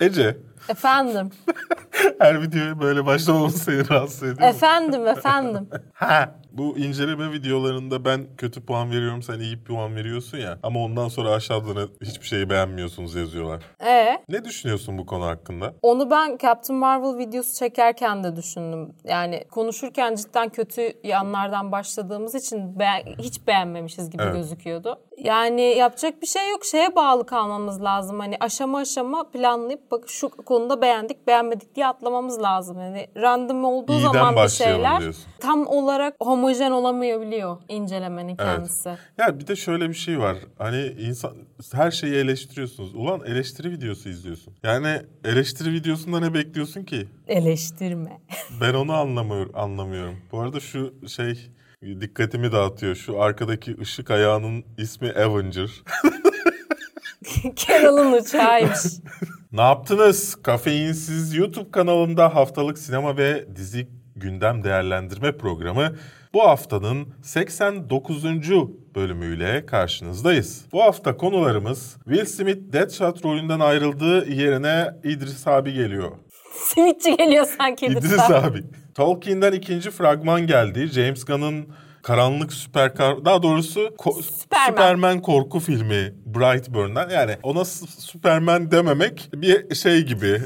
Ece, Efendim. her videoya böyle başlamamız seni rahatsız ediyor efendim, efendim. Ha. Bu inceleme videolarında ben kötü puan veriyorum, sen iyi puan veriyorsun ya. Ama ondan sonra aşağıdan hiçbir şeyi beğenmiyorsunuz yazıyorlar. Ee, Ne düşünüyorsun bu konu hakkında? onu ben Captain Marvel videosu çekerken de düşündüm. Yani konuşurken cidden kötü yanlardan başladığımız için be- hiç beğenmemişiz gibi Evet. gözüküyordu. Yani yapacak bir şey yok. Şeye bağlı kalmamız lazım. Hani aşama aşama planlayıp bak şu konuda beğendik, beğenmedik diye atlamamız lazım. Yani random olduğu İyiden zaman bir şeyler diyorsun. tam olarak homojen olamayabiliyor incelemenin Evet. kendisi. Ya bir de şöyle bir şey var. Hani insan her şeyi eleştiriyorsunuz. Ulan eleştiri videosu izliyorsun. Yani eleştiri videosunda ne bekliyorsun ki? Eleştirme. Ben onu anlamıyor, anlamıyorum. Bu arada şu şey dikkatimi dağıtıyor. Şu arkadaki ışık ayağının ismi Avenger. Carol'ın uçağıymış. ne yaptınız? Kafeinsiz YouTube kanalında haftalık sinema ve dizi gündem değerlendirme programı bu haftanın 89. bölümüyle karşınızdayız. Bu hafta konularımız Will Smith Deadshot rolünden ayrıldığı yerine İdris abi geliyor. Simitçi geliyor sanki. İdris lütfen. abi. Tolkien'den ikinci fragman geldi. James Gunn'ın karanlık süper kar... Daha doğrusu ko- Superman. Superman korku filmi Brightburn'dan. Yani ona Superman dememek bir şey gibi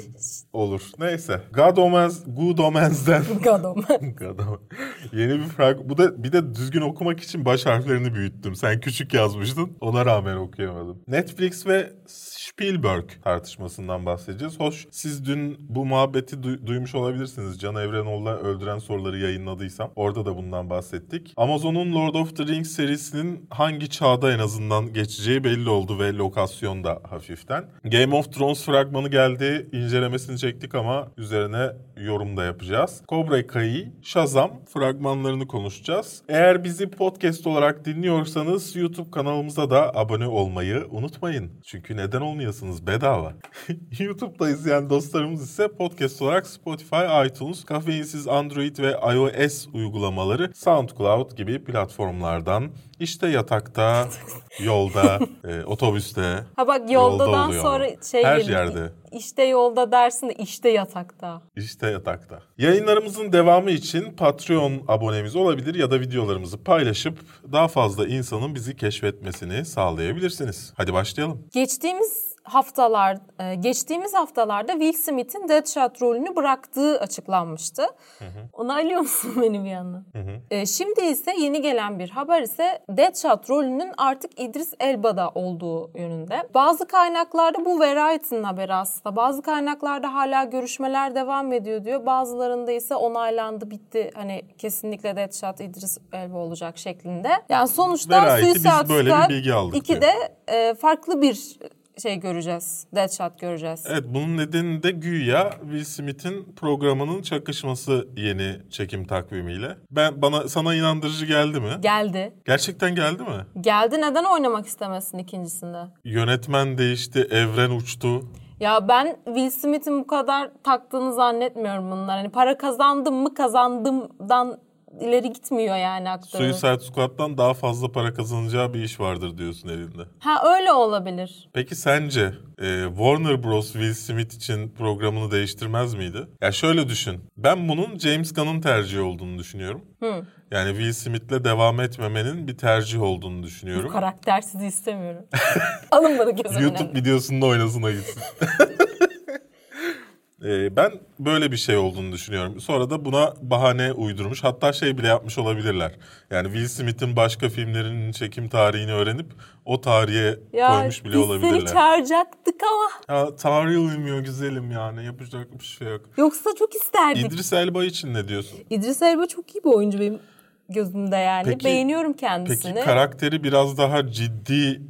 olur. Neyse. God Omens, Good Omens'den Gadom. God Omens. Yeni bir frag... Bu da bir de düzgün okumak için baş harflerini büyüttüm. Sen küçük yazmıştın. Ona rağmen okuyamadım. Netflix ve Spielberg tartışmasından bahsedeceğiz. Hoş siz dün bu muhabbeti du- duymuş olabilirsiniz. Can Evrenoğlu'la Öldüren Soruları yayınladıysam. Orada da bundan bahsettik. Amazon'un Lord of the Rings serisinin hangi çağda en azından geçeceği belli oldu ve lokasyon da hafiften. Game of Thrones fragmanı geldi. İncelemesini çektik ama üzerine yorum da yapacağız. Cobra Kai, Shazam fragmanlarını konuşacağız. Eğer bizi podcast olarak dinliyorsanız YouTube kanalımıza da abone olmayı unutmayın. Çünkü neden olmayasınız bedava. YouTube'da izleyen dostlarımız ise podcast olarak Spotify, iTunes, kafeinsiz Android ve iOS uygulamaları, SoundCloud gibi platformlardan işte yatakta, yolda, e, otobüste, Ha bak Yolda yoldadan oluyor sonra ama. şey Her yerde. İşte yolda dersin de işte yatakta. İşte yatakta. Yayınlarımızın devamı için Patreon abonemiz olabilir ya da videolarımızı paylaşıp daha fazla insanın bizi keşfetmesini sağlayabilirsiniz. Hadi başlayalım. Geçtiğimiz haftalar, e, geçtiğimiz haftalarda Will Smith'in Deadshot rolünü bıraktığı açıklanmıştı. Onaylıyor musun beni bir yandan? E, Şimdi ise yeni gelen bir haber ise Deadshot rolünün artık İdris Elba'da olduğu yönünde. Bazı kaynaklarda bu Variety'nin haberi aslında. Bazı kaynaklarda hala görüşmeler devam ediyor diyor. Bazılarında ise onaylandı bitti. Hani kesinlikle Deadshot İdris Elba olacak şeklinde. Yani sonuçta Variety, Suicide Squad bilgi aldık 2'de e, farklı bir şey göreceğiz. Deadshot göreceğiz. Evet bunun nedeni de güya Will Smith'in programının çakışması yeni çekim takvimiyle. Ben bana sana inandırıcı geldi mi? Geldi. Gerçekten geldi mi? Geldi neden oynamak istemesin ikincisinde? Yönetmen değişti, evren uçtu. Ya ben Will Smith'in bu kadar taktığını zannetmiyorum bunlar. Hani para kazandım mı kazandımdan ileri gitmiyor yani aktörün. Suicide Squad'dan daha fazla para kazanacağı bir iş vardır diyorsun elinde. Ha öyle olabilir. Peki sence e, Warner Bros. Will Smith için programını değiştirmez miydi? Ya şöyle düşün. Ben bunun James Gunn'ın tercihi olduğunu düşünüyorum. Yani Will Smith'le devam etmemenin bir tercih olduğunu düşünüyorum. Karaktersiz istemiyorum. Alınmadı gözümün YouTube videosunda oynasına gitsin. E, ben böyle bir şey olduğunu düşünüyorum. Sonra da buna bahane uydurmuş. Hatta şey bile yapmış olabilirler. Yani Will Smith'in başka filmlerinin çekim tarihini öğrenip o tarihe Ya koymuş bile biz olabilirler. seni çağıracaktık ama. Ya tarihi uymuyor güzelim yani yapacak bir şey yok. Yoksa çok isterdik. İdris Elba için ne diyorsun? İdris Elba çok iyi bir oyuncu benim gözümde yani. Peki- Beğeniyorum kendisini. Peki karakteri biraz daha ciddi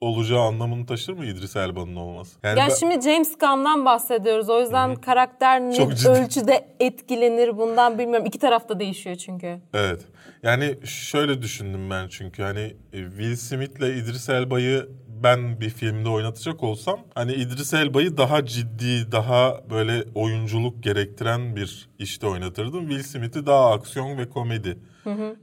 olacağı anlamını taşır mı İdris Elba'nın olması? Yani ya ben- şimdi James Gunn'dan bahsediyoruz. O yüzden karakter ne Çok ciddi. ölçüde etkilenir bundan bilmiyorum. İki tarafta değişiyor çünkü. Evet. Yani şöyle düşündüm ben çünkü hani e, Will Smith'le İdris Elba'yı ben bir filmde oynatacak olsam hani İdris Elba'yı daha ciddi, daha böyle oyunculuk gerektiren bir işte oynatırdım. Will Smith'i daha aksiyon ve komedi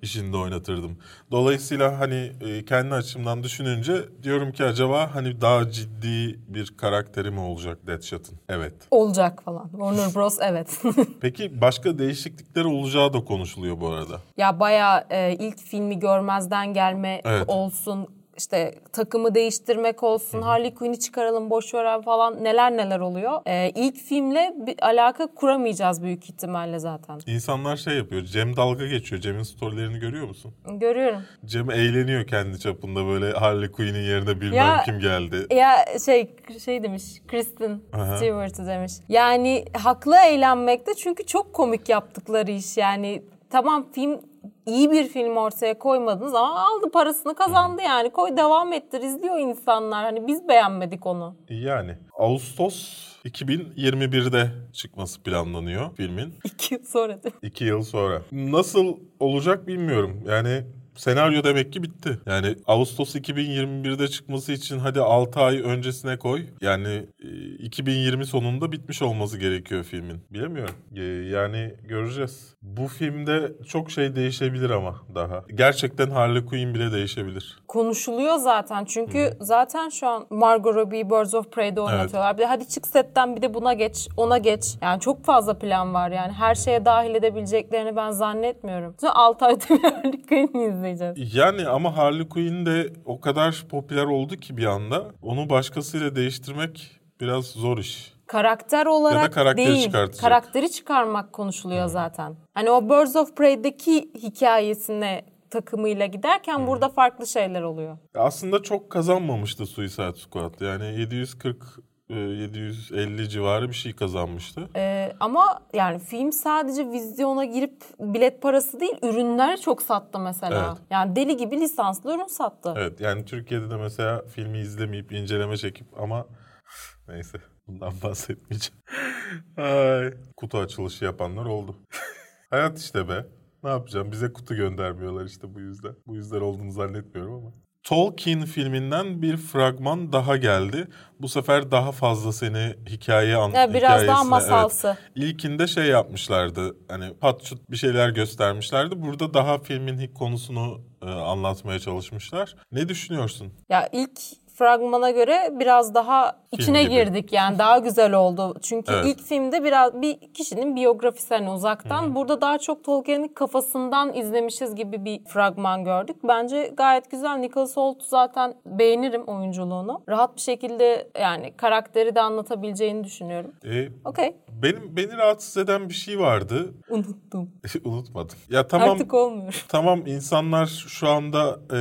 işinde oynatırdım. Dolayısıyla hani e, kendi açımdan düşününce diyorum ki acaba hani daha ciddi bir karakteri mi olacak Deadshot'ın? Evet. Olacak falan. Warner Bros. evet. Peki başka değişiklikler olacağı da konuşuluyor bu arada. ya bayağı e, ilk filmi görmezden gelme Evet. olsun. İşte takımı değiştirmek olsun, Harley Quinn'i çıkaralım boş ver falan neler neler oluyor. E, ilk filmle bir alaka kuramayacağız büyük ihtimalle zaten. İnsanlar şey yapıyor. Cem dalga geçiyor. Cem'in storylerini görüyor musun? Görüyorum. Cem eğleniyor kendi çapında böyle Harley Quinn'in yerine bilmem Ya- kim geldi. Ya şey şey demiş Kristen. Stewart'ı demiş. Yani haklı eğlenmekte çünkü çok komik yaptıkları iş yani. Tamam film iyi bir film ortaya koymadınız ama aldı parasını kazandı yani. Koy devam ettir izliyor insanlar. Hani biz beğenmedik onu. Yani Ağustos 2021'de çıkması planlanıyor filmin. İki yıl sonra değil mi? İki yıl sonra. Nasıl olacak bilmiyorum. Yani senaryo demek ki bitti. Yani Ağustos 2021'de çıkması için hadi 6 ay öncesine koy. Yani e, 2020 sonunda bitmiş olması gerekiyor filmin. Bilemiyorum. E, Yani göreceğiz. Bu filmde çok şey değişebilir ama daha. Gerçekten Harley Quinn bile değişebilir. Konuşuluyor zaten çünkü zaten şu an Margot Robbie'yi Birds of Prey'de oynatıyorlar. Bir de hadi çık setten bir de buna geç, ona geç. Yani çok fazla plan var yani. Her şeye dahil edebileceklerini ben zannetmiyorum. Sonra 6 ayda bir Harley Quinn'i izleyeceğiz. Yani ama Harley Quinn de o kadar popüler oldu ki bir anda. Onu başkasıyla değiştirmek biraz zor iş. Karakter olarak karakteri değil, karakteri çıkarmak konuşuluyor zaten. Hani o Birds of Prey'deki hikayesine takımıyla giderken burada farklı şeyler oluyor. Aslında çok kazanmamıştı Suicide Squad. Yani 740 e, 750 civarı bir şey kazanmıştı. Ee, ama yani film sadece vizyona girip bilet parası değil ürünler çok sattı mesela. Evet. Yani deli gibi lisanslı ürün sattı. Evet yani Türkiye'de de mesela filmi izlemeyip inceleme çekip ama neyse bundan bahsetmeyeceğim. Ay, kutu açılışı yapanlar oldu. Hayat işte be. Ne yapacağım? Bize kutu göndermiyorlar işte bu yüzden. Bu yüzden olduğunu zannetmiyorum ama. Tolkien filminden bir fragman daha geldi. Bu sefer daha fazla seni hikayeye an Ya biraz daha masalsı. Evet. İlkinde şey yapmışlardı. Hani pat çut bir şeyler göstermişlerdi. Burada daha filmin konusunu e, anlatmaya çalışmışlar. Ne düşünüyorsun? Ya ilk fragmana göre biraz daha içine gibi. girdik yani daha güzel oldu. Çünkü Evet. ilk filmde biraz bir kişinin biyografisi hani uzaktan. Burada daha çok Tolkien'in kafasından izlemişiz gibi bir fragman gördük. Bence gayet güzel. Nicholas Hoult zaten beğenirim oyunculuğunu. Rahat bir şekilde yani karakteri de anlatabileceğini düşünüyorum. E, Okey. benim beni rahatsız eden bir şey vardı. Unuttum. Unutmadım. Ya tamam Artık olmuyor. tamam insanlar şu anda e,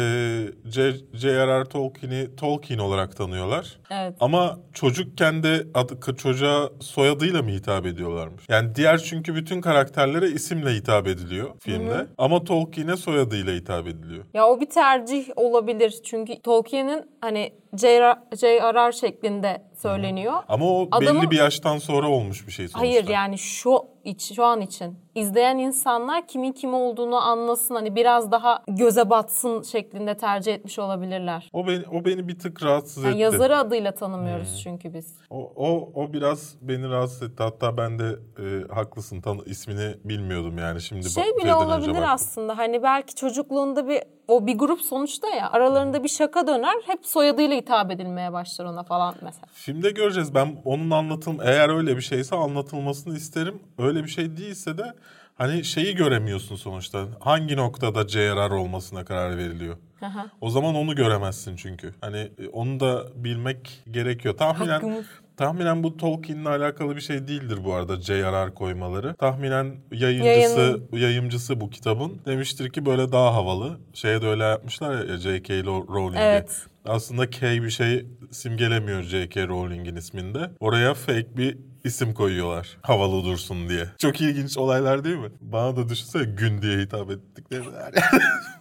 J.R.R. Tolkien'i Tolkien olarak tanıyorlar. Evet. Ama çocukken de adı, çocuğa soyadıyla mı hitap ediyorlarmış? Yani diğer çünkü bütün karakterlere isimle hitap ediliyor filmde. Ama Tolkien'e soyadıyla hitap ediliyor. Ya o bir tercih olabilir. Çünkü Tolkien'in hani J.R.R. şeklinde söyleniyor. Ama o Adamın- belli bir yaştan sonra olmuş bir şey sonuçta. Hayır yani şu iç, şu an için izleyen insanlar kimin kim olduğunu anlasın hani biraz daha göze batsın şeklinde tercih etmiş olabilirler. O beni, o beni bir tık rahatsız Yani etti. yazarı adıyla tanımıyoruz çünkü biz. O, o, o biraz beni rahatsız etti. Hatta ben de e, haklısın tanı, ismini bilmiyordum yani şimdi. Şey bile önce olabilir baktım. aslında hani belki çocukluğunda bir o bir grup sonuçta ya aralarında bir şaka döner hep soyadıyla hitap edilmeye başlar ona falan mesela. Filmde göreceğiz. Ben onun anlatım eğer öyle bir şeyse anlatılmasını isterim. Öyle bir şey değilse de hani şeyi göremiyorsun sonuçta. Hangi noktada CRR olmasına karar veriliyor. Aha. O zaman onu göremezsin çünkü. Hani e, onu da bilmek gerekiyor. Tahminen Hakkımız. Tahminen bu Tolkien'le alakalı bir şey değildir bu arada JRR koymaları. Tahminen yayıncısı Yayının. yayımcısı bu kitabın demiştir ki böyle daha havalı. Şeye de öyle yapmışlar ya J.K. Rowling'e. Evet. Aslında K bir şey simgelemiyor J.K. Rowling'in isminde. Oraya fake bir isim koyuyorlar. Havalı dursun diye. Çok ilginç olaylar değil mi? Bana da düşünsene gün diye hitap ettikleri.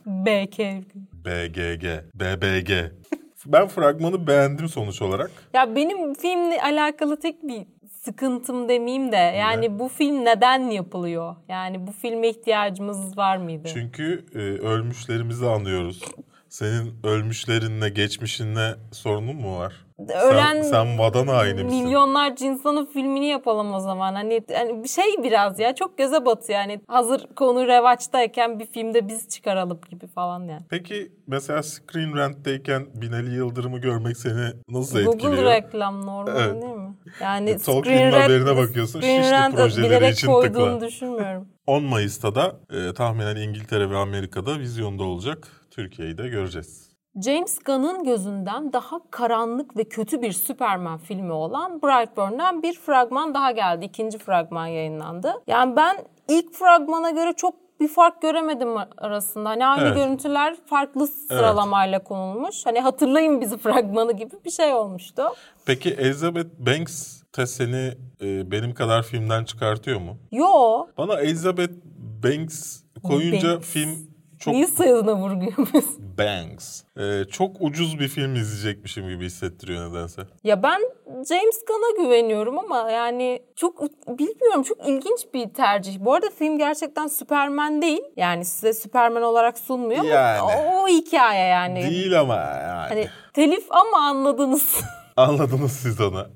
BK. BGG, BBG. Ben fragmanı beğendim sonuç olarak. Ya benim filmle alakalı tek bir sıkıntım demeyeyim de yani bu film neden yapılıyor? Yani bu filme ihtiyacımız var mıydı? Çünkü e, ölmüşlerimizi anıyoruz. Senin ölmüşlerinle, geçmişinle sorunun mu var? Ölen sen, sen vatan haini misin? Milyonlarca insanın filmini yapalım o zaman. Hani, hani bir şey biraz ya çok göze batıyor yani. Hazır konu revaçtayken bir filmde biz çıkaralım gibi falan yani. Peki mesela Screen Rant'teyken Binali Yıldırım'ı görmek seni nasıl Google etkiliyor? Google reklam normal Evet. değil mi? Yani Tolkien'in haberine bakıyorsun, Screen Şişli Rant projeleri için tıkla. düşünmüyorum. 10 Mayıs'ta da e, tahminen İngiltere ve Amerika'da vizyonda olacak. Türkiye'yi de göreceğiz. James Gunn'ın gözünden daha karanlık ve kötü bir Superman filmi olan Brightburn'dan bir fragman daha geldi. İkinci fragman yayınlandı. Yani ben ilk fragmana göre çok bir fark göremedim arasında. Hani aynı Evet. görüntüler farklı sıralamayla konulmuş. Hani hatırlayın bizi fragmanı gibi bir şey olmuştu. Peki Elizabeth Banks de seni e, benim kadar filmden çıkartıyor mu? Yo. Bana Elizabeth Banks koyunca Banks. film çok Niye sayısına vurguluyorsun? Banks. E, çok ucuz bir film izleyecekmişim gibi hissettiriyor nedense. Ya ben James Gunn'a güveniyorum ama yani çok bilmiyorum çok ilginç bir tercih. Bu arada film gerçekten Superman değil. Yani size Superman olarak sunmuyor ama Yani. o, o hikaye yani. Değil ama yani. Hani telif ama anladınız. Anladınız siz onu.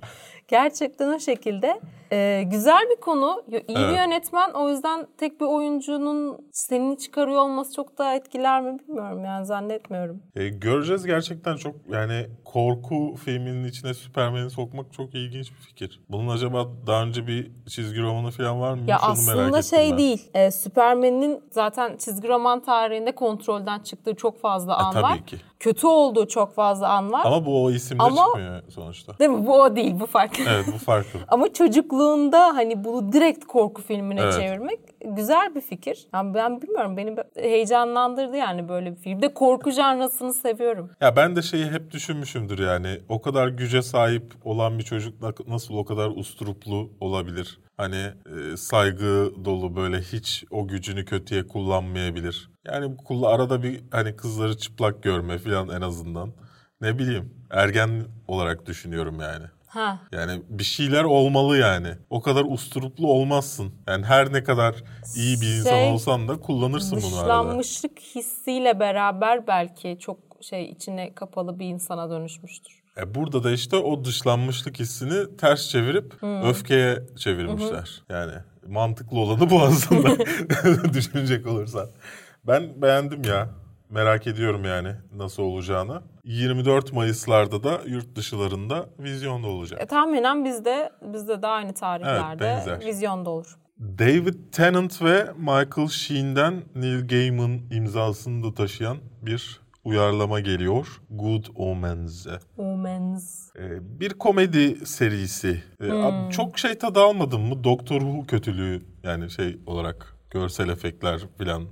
Gerçekten o şekilde. Ee, güzel bir konu. İyi bir Evet. yönetmen. O yüzden tek bir oyuncunun seni çıkarıyor olması çok da etkiler mi bilmiyorum yani zannetmiyorum. E, göreceğiz gerçekten çok yani korku filminin içine Superman'i sokmak çok ilginç bir fikir. Bunun acaba daha önce bir çizgi romanı falan var mı? Ya merak aslında şey ben. değil. E, Superman'in zaten çizgi roman tarihinde kontrolden çıktığı çok fazla E, an tabii var. ki. Kötü olduğu çok fazla an var. Ama bu o isimde Ama- çıkmıyor sonuçta. Değil mi? Bu o değil. Bu farklı. Evet bu farklı. Ama çocukluğunda hani bunu direkt korku filmine Evet. çevirmek güzel bir fikir. Yani ben bilmiyorum beni heyecanlandırdı yani böyle bir film. De korku janrasını seviyorum. Ya ben de şeyi hep düşünmüşümdür yani. O kadar güce sahip olan bir çocuk na- nasıl o kadar usturuplu olabilir? Hani e, saygı dolu böyle hiç o gücünü kötüye kullanmayabilir. Yani arada bir hani kızları çıplak görme falan en azından. Ne bileyim ergen olarak düşünüyorum yani. Ha. Yani bir şeyler olmalı yani. O kadar usturuplu olmazsın. Yani her ne kadar iyi bir insan Şey, olsan da kullanırsın bunu arada. Dışlanmışlık hissiyle beraber belki çok şey içine kapalı bir insana dönüşmüştür. E burada da işte o dışlanmışlık hissini ters çevirip öfkeye çevirmişler. Yani mantıklı olanı bu aslında düşünecek olursan. Ben beğendim ya. Merak ediyorum yani nasıl olacağını. 24 Mayıs'larda da yurt dışılarında vizyonda olacak. E, tahminen bizde bizde de aynı tarihlerde benzer. vizyonda olur. David Tennant ve Michael Sheen'den Neil Gaiman imzasını da taşıyan bir uyarlama geliyor. Good Omens'e. Omens. Ee, bir komedi serisi. Ee, abi çok şey tadı almadın mı? Doctor Who kötülüğü yani şey olarak görsel efektler falan.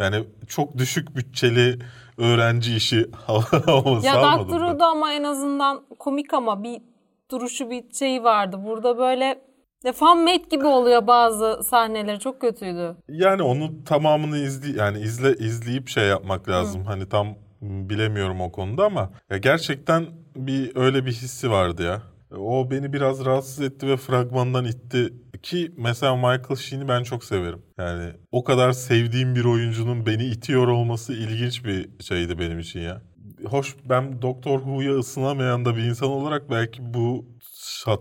Yani çok düşük bütçeli öğrenci işi havası Ya mı? Who'da ama en azından komik ama bir duruşu bir şeyi vardı. Burada böyle de fan made gibi oluyor bazı sahneleri. Çok kötüydü. Yani onu tamamını izle yani izle izleyip şey yapmak lazım. Hani tam m, bilemiyorum o konuda ama ya gerçekten bir öyle bir hissi vardı ya. O beni biraz rahatsız etti ve fragmandan itti. Ki mesela Michael Sheen'i ben çok severim. Yani o kadar sevdiğim bir oyuncunun beni itiyor olması ilginç bir şeydi benim için ya. Hoş ben Doktor Who'ya ısınamayan da bir insan olarak belki bu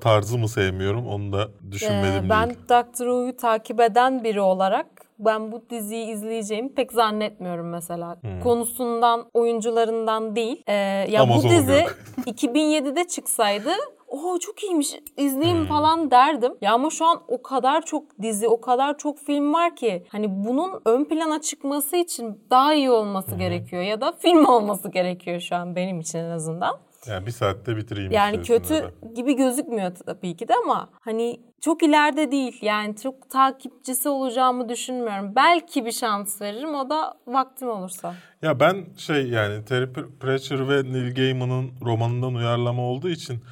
tarzı mı sevmiyorum onu da düşünmedim Ee, ben değil. Doctor Who'yu takip eden biri olarak ben bu diziyi izleyeceğimi pek zannetmiyorum mesela. Konusundan, oyuncularından değil. Ee, ya Ama bu dizi yok. 2007'de çıksaydı o çok iyiymiş izleyeyim Hmm. falan derdim. Ya ama şu an o kadar çok dizi, o kadar çok film var ki hani bunun ön plana çıkması için daha iyi olması gerekiyor ya da film olması gerekiyor şu an benim için en azından. Yani bir saatte bitireyim Yani kötü da. gibi gözükmüyor tabii ki de ama hani çok ileride değil. Yani çok takipçisi olacağımı düşünmüyorum. Belki bir şans veririm o da vaktim olursa. Ya ben şey yani Terry Pratchett ve Neil Gaiman'ın romanından uyarlama olduğu için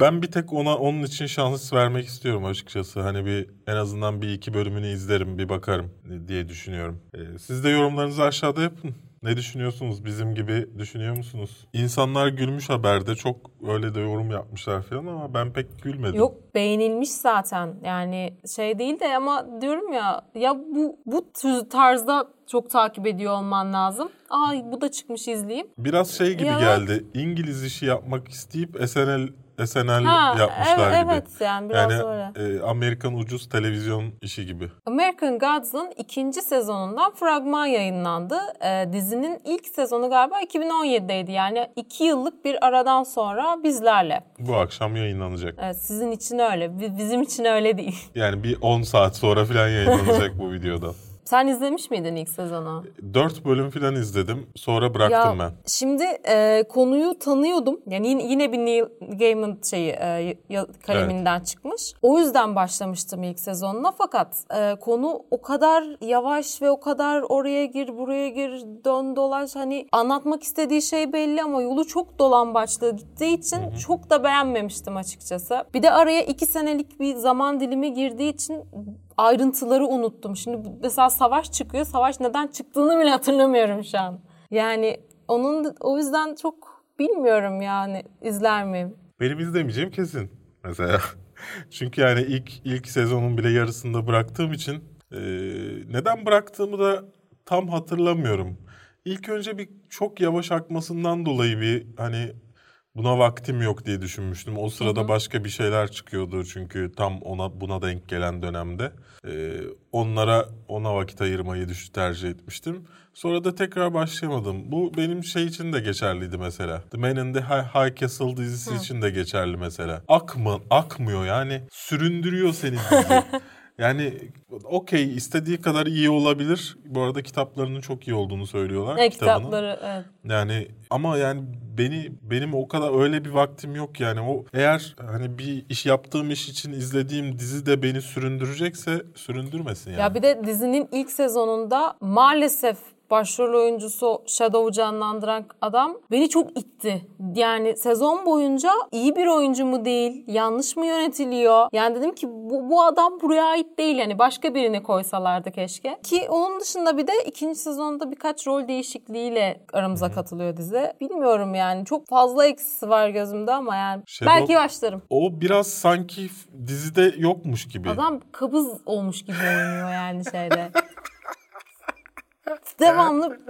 ben bir tek ona onun için şans vermek istiyorum açıkçası. Hani bir en azından bir iki bölümünü izlerim, bir bakarım diye düşünüyorum. Ee, siz de yorumlarınızı aşağıda yapın. Ne düşünüyorsunuz? Bizim gibi düşünüyor musunuz? İnsanlar gülmüş haberde. Çok öyle de yorum yapmışlar falan ama ben pek gülmedim. Yok beğenilmiş zaten. Yani şey değil de ama diyorum ya ya bu bu tarzda çok takip ediyor olman lazım. Ay bu da çıkmış izleyeyim. Biraz şey gibi Ya- geldi. İngiliz işi yapmak isteyip SNL SNL Ha, yapmışlar evet, gibi. evet yani biraz yani öyle. e, Amerikan ucuz televizyon işi gibi. American Gods'ın ikinci sezonundan fragman yayınlandı. Ee, dizinin ilk sezonu galiba 2017'deydi. Yani iki yıllık bir aradan sonra bizlerle. Bu akşam yayınlanacak. Evet, sizin için öyle. bi- Bizim için öyle değil. Yani bir 10 saat sonra falan yayınlanacak bu videoda. Sen izlemiş miydin ilk sezonu? 4 bölüm falan izledim. Sonra bıraktım ben. Şimdi e, konuyu tanıyordum. Yani yine, yine bir Neil Gaiman şeyi e, ya- kaleminden çıkmış. O yüzden başlamıştım ilk sezonuna. Fakat e, konu o kadar yavaş ve o kadar oraya gir buraya gir dön dolaş hani anlatmak istediği şey belli ama yolu çok dolambaçlı gittiği için çok da beğenmemiştim açıkçası. Bir de araya iki senelik bir zaman dilimi girdiği için ayrıntıları unuttum. Şimdi mesela savaş çıkıyor. Savaş neden çıktığını bile hatırlamıyorum şu an. Yani onun o yüzden çok bilmiyorum yani izler miyim? Benim izlemeyeceğim kesin mesela. Çünkü yani ilk ilk sezonun bile yarısında bıraktığım için e, neden bıraktığımı da tam hatırlamıyorum. İlk önce bir çok yavaş akmasından dolayı bir hani buna vaktim yok diye düşünmüştüm. O sırada başka bir şeyler çıkıyordu çünkü tam ona buna denk gelen dönemde. E, onlara ona vakit ayırmayı düş tercih etmiştim. Sonra da tekrar başlayamadım. Bu benim şey için de geçerliydi mesela. The Man in the High, High Castle dizisi için de geçerli mesela. Akma, akmıyor yani süründürüyor seni dizi. yani okey istediği kadar iyi olabilir. Bu arada kitaplarının çok iyi olduğunu söylüyorlar. Ne kitabının. kitapları evet. Yani ama yani beni benim o kadar öyle bir vaktim yok yani. O eğer hani bir iş yaptığım iş için izlediğim dizi de beni süründürecekse süründürmesin yani. Ya bir de dizinin ilk sezonunda maalesef başrol oyuncusu Shadow'u canlandıran adam beni çok itti. Yani sezon boyunca iyi bir oyuncu mu değil, yanlış mı yönetiliyor? Yani dedim ki bu, bu adam buraya ait değil yani başka birini koysalardı keşke. Ki onun dışında bir de ikinci sezonda birkaç rol değişikliğiyle aramıza katılıyor dizi. Bilmiyorum yani çok fazla eksisi var gözümde ama yani Shadow- belki başlarım. O biraz sanki dizide yokmuş gibi. Adam kabız olmuş gibi oynuyor yani şeyde. Devamlı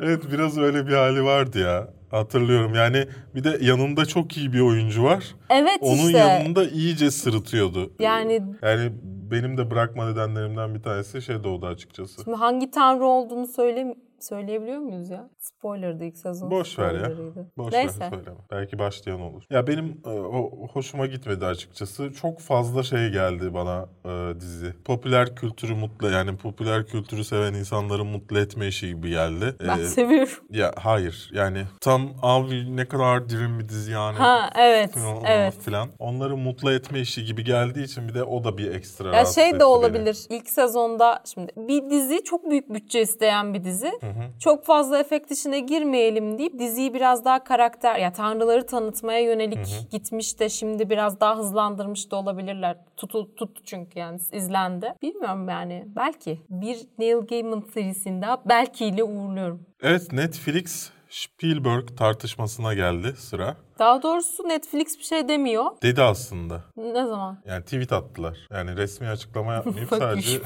Evet biraz öyle bir hali vardı ya. Hatırlıyorum yani bir de yanında çok iyi bir oyuncu var. evet Onun işte. yanında iyice sırıtıyordu. Yani Yani benim de bırakma nedenlerimden bir tanesi şey doğdu açıkçası. Şimdi hangi tanrı olduğunu söyle söyleyebiliyor muyuz ya? Spoiler'dı ilk sezon. Boş ver ya. Boş Neyse. ver söyleme. Belki başlayan olur. Ya benim e, o hoşuma gitmedi açıkçası. Çok fazla şey geldi bana e, dizi. Popüler kültürü mutlu yani popüler kültürü seven insanları mutlu etme işi gibi geldi. Ben E, seviyorum. ya hayır yani tam abi ne kadar derin bir dizi yani. Ha evet. falan Evet. filan. Onları mutlu etme işi gibi geldiği için bir de o da bir ekstra Ya şey de beni. olabilir. İlk sezonda şimdi bir dizi çok büyük bütçe isteyen bir dizi. Çok fazla efekt işine girmeyelim deyip diziyi biraz daha karakter ya tanrıları tanıtmaya yönelik gitmiş de şimdi biraz daha hızlandırmış da olabilirler. Tutu, tuttu çünkü yani izlendi. Bilmiyorum yani belki bir Neil Gaiman serisinde belki ile uğurluyorum. Evet Netflix Spielberg tartışmasına geldi sıra. Daha doğrusu Netflix bir şey demiyor. Dedi aslında. Ne zaman? Yani tweet attılar. Yani resmi açıklama yapmayıp sadece.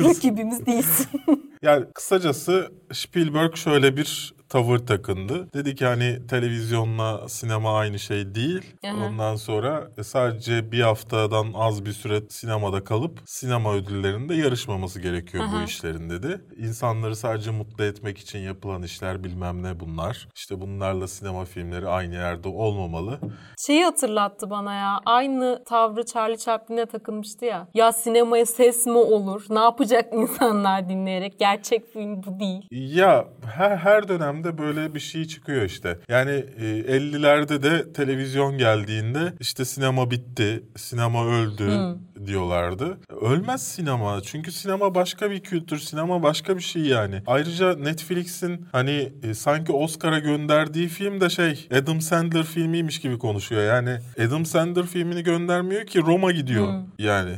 Rakibimiz değilsin. Yani kısacası Spielberg şöyle bir tavır takındı. Dedi ki hani televizyonla sinema aynı şey değil. Aha. Ondan sonra e, sadece bir haftadan az bir süre sinemada kalıp sinema ödüllerinde yarışmaması gerekiyor bu Aha. işlerin dedi. İnsanları sadece mutlu etmek için yapılan işler bilmem ne bunlar. İşte bunlarla sinema filmleri aynı yerde olmamalı. Şeyi hatırlattı bana ya. Aynı tavrı Charlie Chaplin'e takılmıştı ya. Ya sinemaya ses mi olur? Ne yapacak insanlar dinleyerek? Gerçek film bu değil. Ya her, her dönemde böyle bir şey çıkıyor işte. Yani e, 50'lerde de televizyon geldiğinde işte sinema bitti, sinema öldü diyorlardı. Ölmez sinema çünkü sinema başka bir kültür, sinema başka bir şey yani. Ayrıca Netflix'in hani e, sanki Oscar'a gönderdiği film de şey Adam Sandler filmiymiş gibi konuşuyor. Yani Adam Sandler filmini göndermiyor ki Roma gidiyor yani.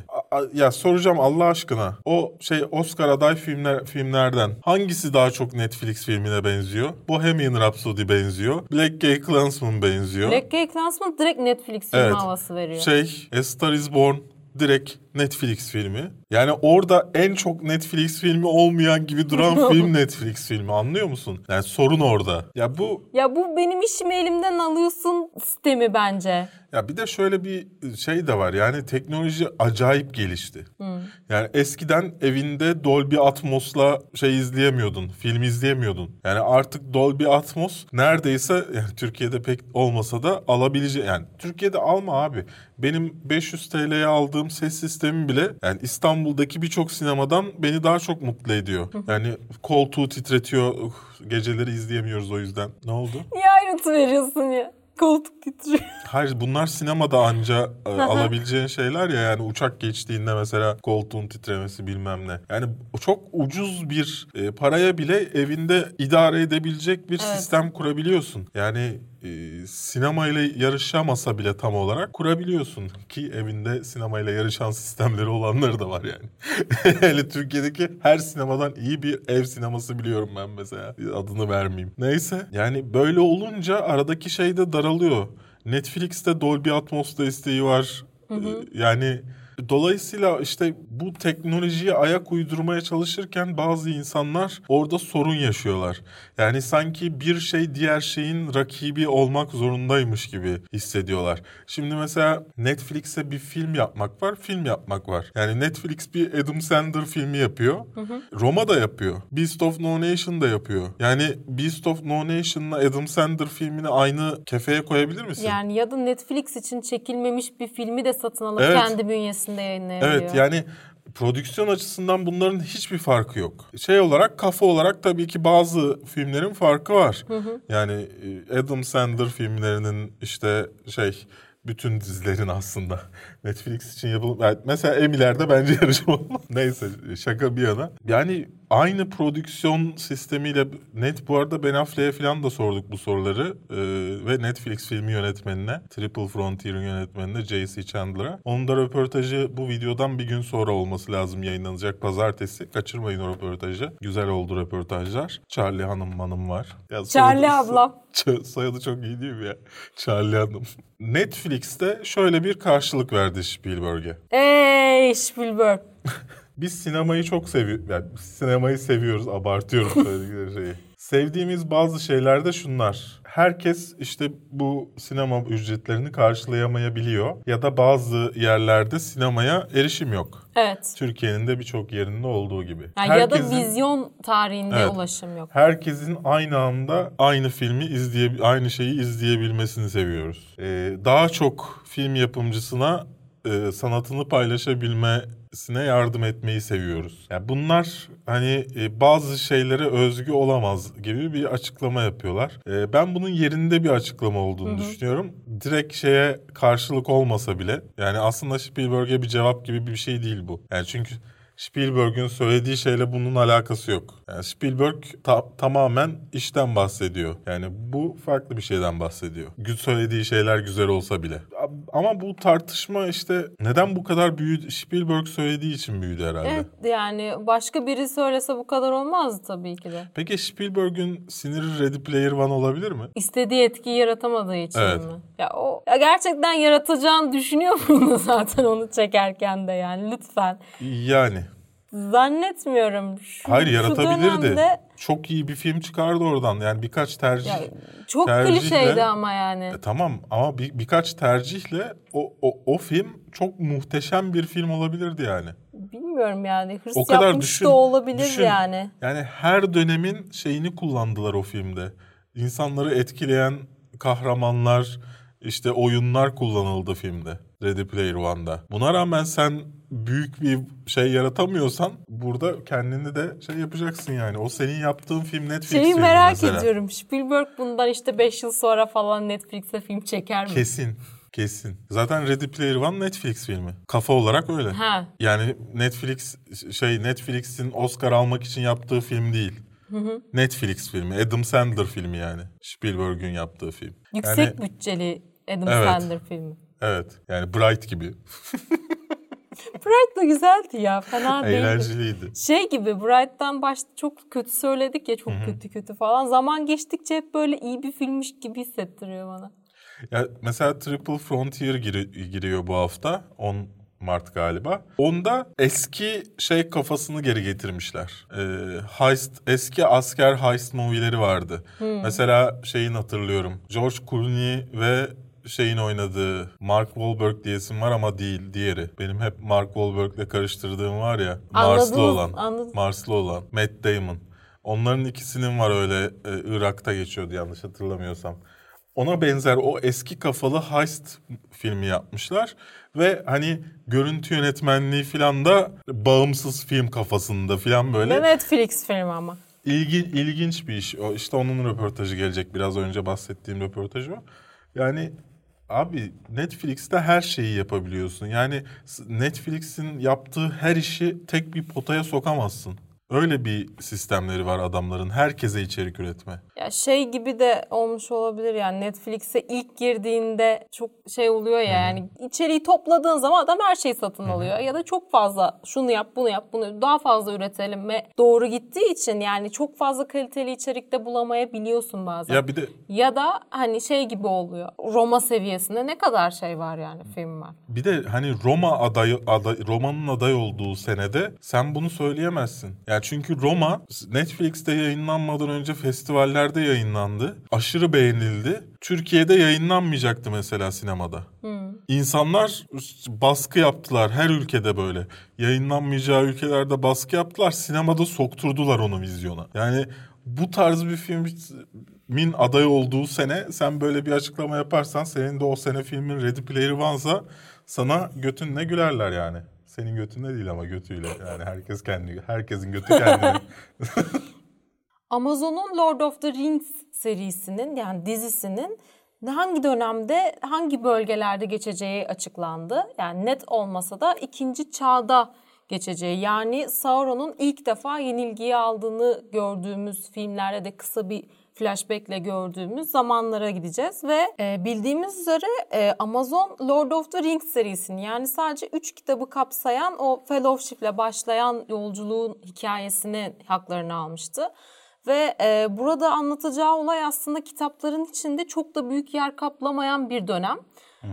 Ya soracağım Allah aşkına. O şey Oscar aday filmler filmlerden hangisi daha çok Netflix filmine benziyor? Bohemian Rhapsody benziyor. Black Gay Klansman benziyor. Black Gay Clansman direkt Netflix filmi Evet. havası veriyor. Şey A Star Is Born direkt Netflix filmi. Yani orada en çok Netflix filmi olmayan gibi duran film Netflix filmi anlıyor musun? Yani sorun orada. Ya bu Ya bu benim işimi elimden alıyorsun sistemi bence. Ya bir de şöyle bir şey de var. Yani teknoloji acayip gelişti. Yani eskiden evinde Dolby Atmos'la şey izleyemiyordun, film izleyemiyordun. Yani artık Dolby Atmos neredeyse yani Türkiye'de pek olmasa da alabileceği yani Türkiye'de alma abi. Benim 500 TL'ye aldığım ses sistemi bile yani İstanbul'daki birçok sinemadan beni daha çok mutlu ediyor. Yani koltuğu titretiyor. Uh, geceleri izleyemiyoruz o yüzden. Ne oldu? Niye ayrıntı veriyorsun ya? Koltuk titriyor. Hayır bunlar sinemada anca e, alabileceğin şeyler ya yani uçak geçtiğinde mesela koltuğun titremesi bilmem ne. Yani çok ucuz bir e, paraya bile evinde idare edebilecek bir Evet. sistem kurabiliyorsun. Yani e, sinemayla yarışamasa bile tam olarak kurabiliyorsun ki evinde sinemayla yarışan sistemleri olanları da var yani. Hele Türkiye'deki her sinemadan iyi bir ev sineması biliyorum ben mesela. Adını vermeyeyim. Neyse yani böyle olunca aradaki şey de daralıyor. Netflix'te Dolby Atmos desteği var. Ee, Yani dolayısıyla işte bu teknolojiye ayak uydurmaya çalışırken bazı insanlar orada sorun yaşıyorlar. Yani sanki bir şey diğer şeyin rakibi olmak zorundaymış gibi hissediyorlar. Şimdi mesela Netflix'e bir film yapmak var, film yapmak var. Yani Netflix bir Adam Sandler filmi yapıyor. Roma da yapıyor. Beast of No Nation da yapıyor. Yani Beast of No Nation'la Adam Sandler filmini aynı kefeye koyabilir misin? Yani ya da Netflix için çekilmemiş bir filmi de satın alıp Evet. kendi bünyesinde yayınlayabiliyor. Evet yani prodüksiyon açısından bunların hiçbir farkı yok. Şey olarak kafa olarak tabii ki bazı filmlerin farkı var. Yani e, Adam Sandler filmlerinin işte şey bütün dizilerin aslında Netflix için yapılıp mesela Emmy'lerde bence yarışma Neyse şaka bir yana. Yani aynı prodüksiyon sistemiyle net bu arada Ben Affleck'e falan da sorduk bu soruları Ee, ve Netflix filmi yönetmenine Triple Frontier'ın yönetmenine J.C. Chandler'a. Onun da röportajı bu videodan bir gün sonra olması lazım yayınlanacak pazartesi. Kaçırmayın o röportajı. Güzel oldu röportajlar. Charlie Hanım hanım var. Ya Charlie soyadı- ablam. Ç- Soyadı çok iyi değil mi ya? Charlie Hanım. Netflix'te şöyle bir karşılık verdi Spielberg'e. Ey Spielberg. Biz sinemayı çok seviyoruz. Yani sinemayı seviyoruz. Abartıyorum söyledikleri şeyi. Sevdiğimiz bazı şeyler de şunlar. Herkes işte bu sinema ücretlerini karşılayamayabiliyor. Ya da bazı yerlerde sinemaya erişim yok. Evet. Türkiye'nin de birçok yerinde olduğu gibi. Yani ya da Herkesin- vizyon tarihinde Evet. ulaşım yok. Herkesin aynı anda aynı filmi izleye aynı şeyi izleyebilmesini seviyoruz. Ee, daha çok film yapımcısına e, sanatını paylaşabilmesine yardım etmeyi seviyoruz. Yani bunlar hani e, bazı şeylere özgü olamaz gibi bir açıklama yapıyorlar. E, ben bunun yerinde bir açıklama olduğunu düşünüyorum. Direkt şeye karşılık olmasa bile yani aslında Spielberg'e bir cevap gibi bir şey değil bu. Yani çünkü Spielberg'ün söylediği şeyle bunun alakası yok. Yani Spielberg ta- tamamen işten bahsediyor. Yani bu farklı bir şeyden bahsediyor. Söylediği şeyler güzel olsa bile. Ama bu tartışma işte neden bu kadar büyüdü? Spielberg söylediği için büyüdü herhalde. Evet yani başka biri söylese bu kadar olmazdı tabii ki de. Peki Spielberg'ün siniri Ready Player One olabilir mi? İstediği etkiyi yaratamadığı için Evet. mi? Ya o ya gerçekten yaratacağını düşünüyor muydun zaten onu çekerken de yani lütfen. Yani. Zannetmiyorum. Şu, Hayır şu yaratabilirdi. dönemde- Çok iyi bir film çıkardı oradan. Yani birkaç tercih. ya, çok tercihle- klişeydi ama yani. E, tamam ama bir, birkaç tercihle o, o, o film çok muhteşem bir film olabilirdi yani. Bilmiyorum yani hırs O kadar yapmış düşün, da olabilir düşün. yani. Yani her dönemin şeyini kullandılar o filmde. İnsanları etkileyen kahramanlar, işte oyunlar kullanıldı filmde. Ready Player One'da. Buna rağmen sen büyük bir şey yaratamıyorsan burada kendini de şey yapacaksın yani. O senin yaptığın film Netflix Şeyi merak mesela. ediyorum. Spielberg bundan işte 5 yıl sonra falan Netflix'e film çeker mi? Kesin. Kesin. Zaten Ready Player One Netflix filmi. Kafa olarak öyle. Ha. Yani Netflix şey Netflix'in Oscar almak için yaptığı film değil. Netflix filmi. Adam Sandler filmi yani. Spielberg'ün yaptığı film. Yüksek Yani, bütçeli Adam Evet. Sandler filmi. evet. Yani Bright gibi. Bright da güzeldi ya. Fena değildi. Eğlenceliydi. Şey gibi Bright'tan başta çok kötü söyledik ya çok kötü kötü falan. Zaman geçtikçe hep böyle iyi bir filmmiş gibi hissettiriyor bana. Ya mesela Triple Frontier giri- giriyor bu hafta. 10 Mart galiba. Onda eski şey kafasını geri getirmişler. Ee, heist, eski asker heist movie'leri vardı. Mesela şeyin hatırlıyorum. George Clooney ve şeyin oynadığı Mark Wahlberg diye isim var ama değil diğeri. Benim hep Mark Wahlberg'le karıştırdığım var ya. Marslı Anladınız, olan. anladım. Marslı olan. Matt Damon. Onların ikisinin var öyle e, Irak'ta geçiyordu yanlış hatırlamıyorsam. Ona benzer o eski kafalı heist filmi yapmışlar. Ve hani görüntü yönetmenliği falan da bağımsız film kafasında falan böyle. Netflix filmi ama. İlgi, ilginç bir iş. O, işte onun röportajı gelecek. Biraz önce bahsettiğim röportaj o. Yani abi Netflix'te her şeyi yapabiliyorsun. Yani Netflix'in yaptığı her işi tek bir potaya sokamazsın. Öyle bir sistemleri var adamların. Herkese içerik üretme. Ya şey gibi de olmuş olabilir yani Netflix'e ilk girdiğinde çok şey oluyor ya yani içeriği topladığın zaman adam her şeyi satın alıyor ya da çok fazla şunu yap bunu yap bunu daha fazla üretelim ve doğru gittiği için yani çok fazla kaliteli içerikte bulamayabiliyorsun bazen. Ya bir de Ya da hani şey gibi oluyor. Roma seviyesinde ne kadar şey var yani film var. Bir de hani Roma adayı aday, Roma'nın aday olduğu senede sen bunu söyleyemezsin. Yani çünkü Roma Netflix'te yayınlanmadan önce festivallerde yayınlandı. Aşırı beğenildi. Türkiye'de yayınlanmayacaktı mesela sinemada. İnsanlar baskı yaptılar her ülkede böyle. Yayınlanmayacağı ülkelerde baskı yaptılar. Sinemada sokturdular onu vizyona. Yani bu tarz bir filmin aday olduğu sene sen böyle bir açıklama yaparsan senin de o sene filmin Ready Player One'sa sana götünle gülerler yani. Senin götünle değil ama götüyle. Yani herkes kendi herkesin götü kendine. Amazon'un Lord of the Rings serisinin yani dizisinin hangi dönemde hangi bölgelerde geçeceği açıklandı. Yani net olmasa da ikinci çağda geçeceği yani Sauron'un ilk defa yenilgiyi aldığını gördüğümüz filmlerde de kısa bir flashbackle gördüğümüz zamanlara gideceğiz ve e, bildiğimiz üzere e, Amazon Lord of the Rings serisini yani sadece 3 kitabı kapsayan o Fellowship'le başlayan yolculuğun hikayesini haklarını almıştı. Ve e, burada anlatacağı olay aslında kitapların içinde çok da büyük yer kaplamayan bir dönem.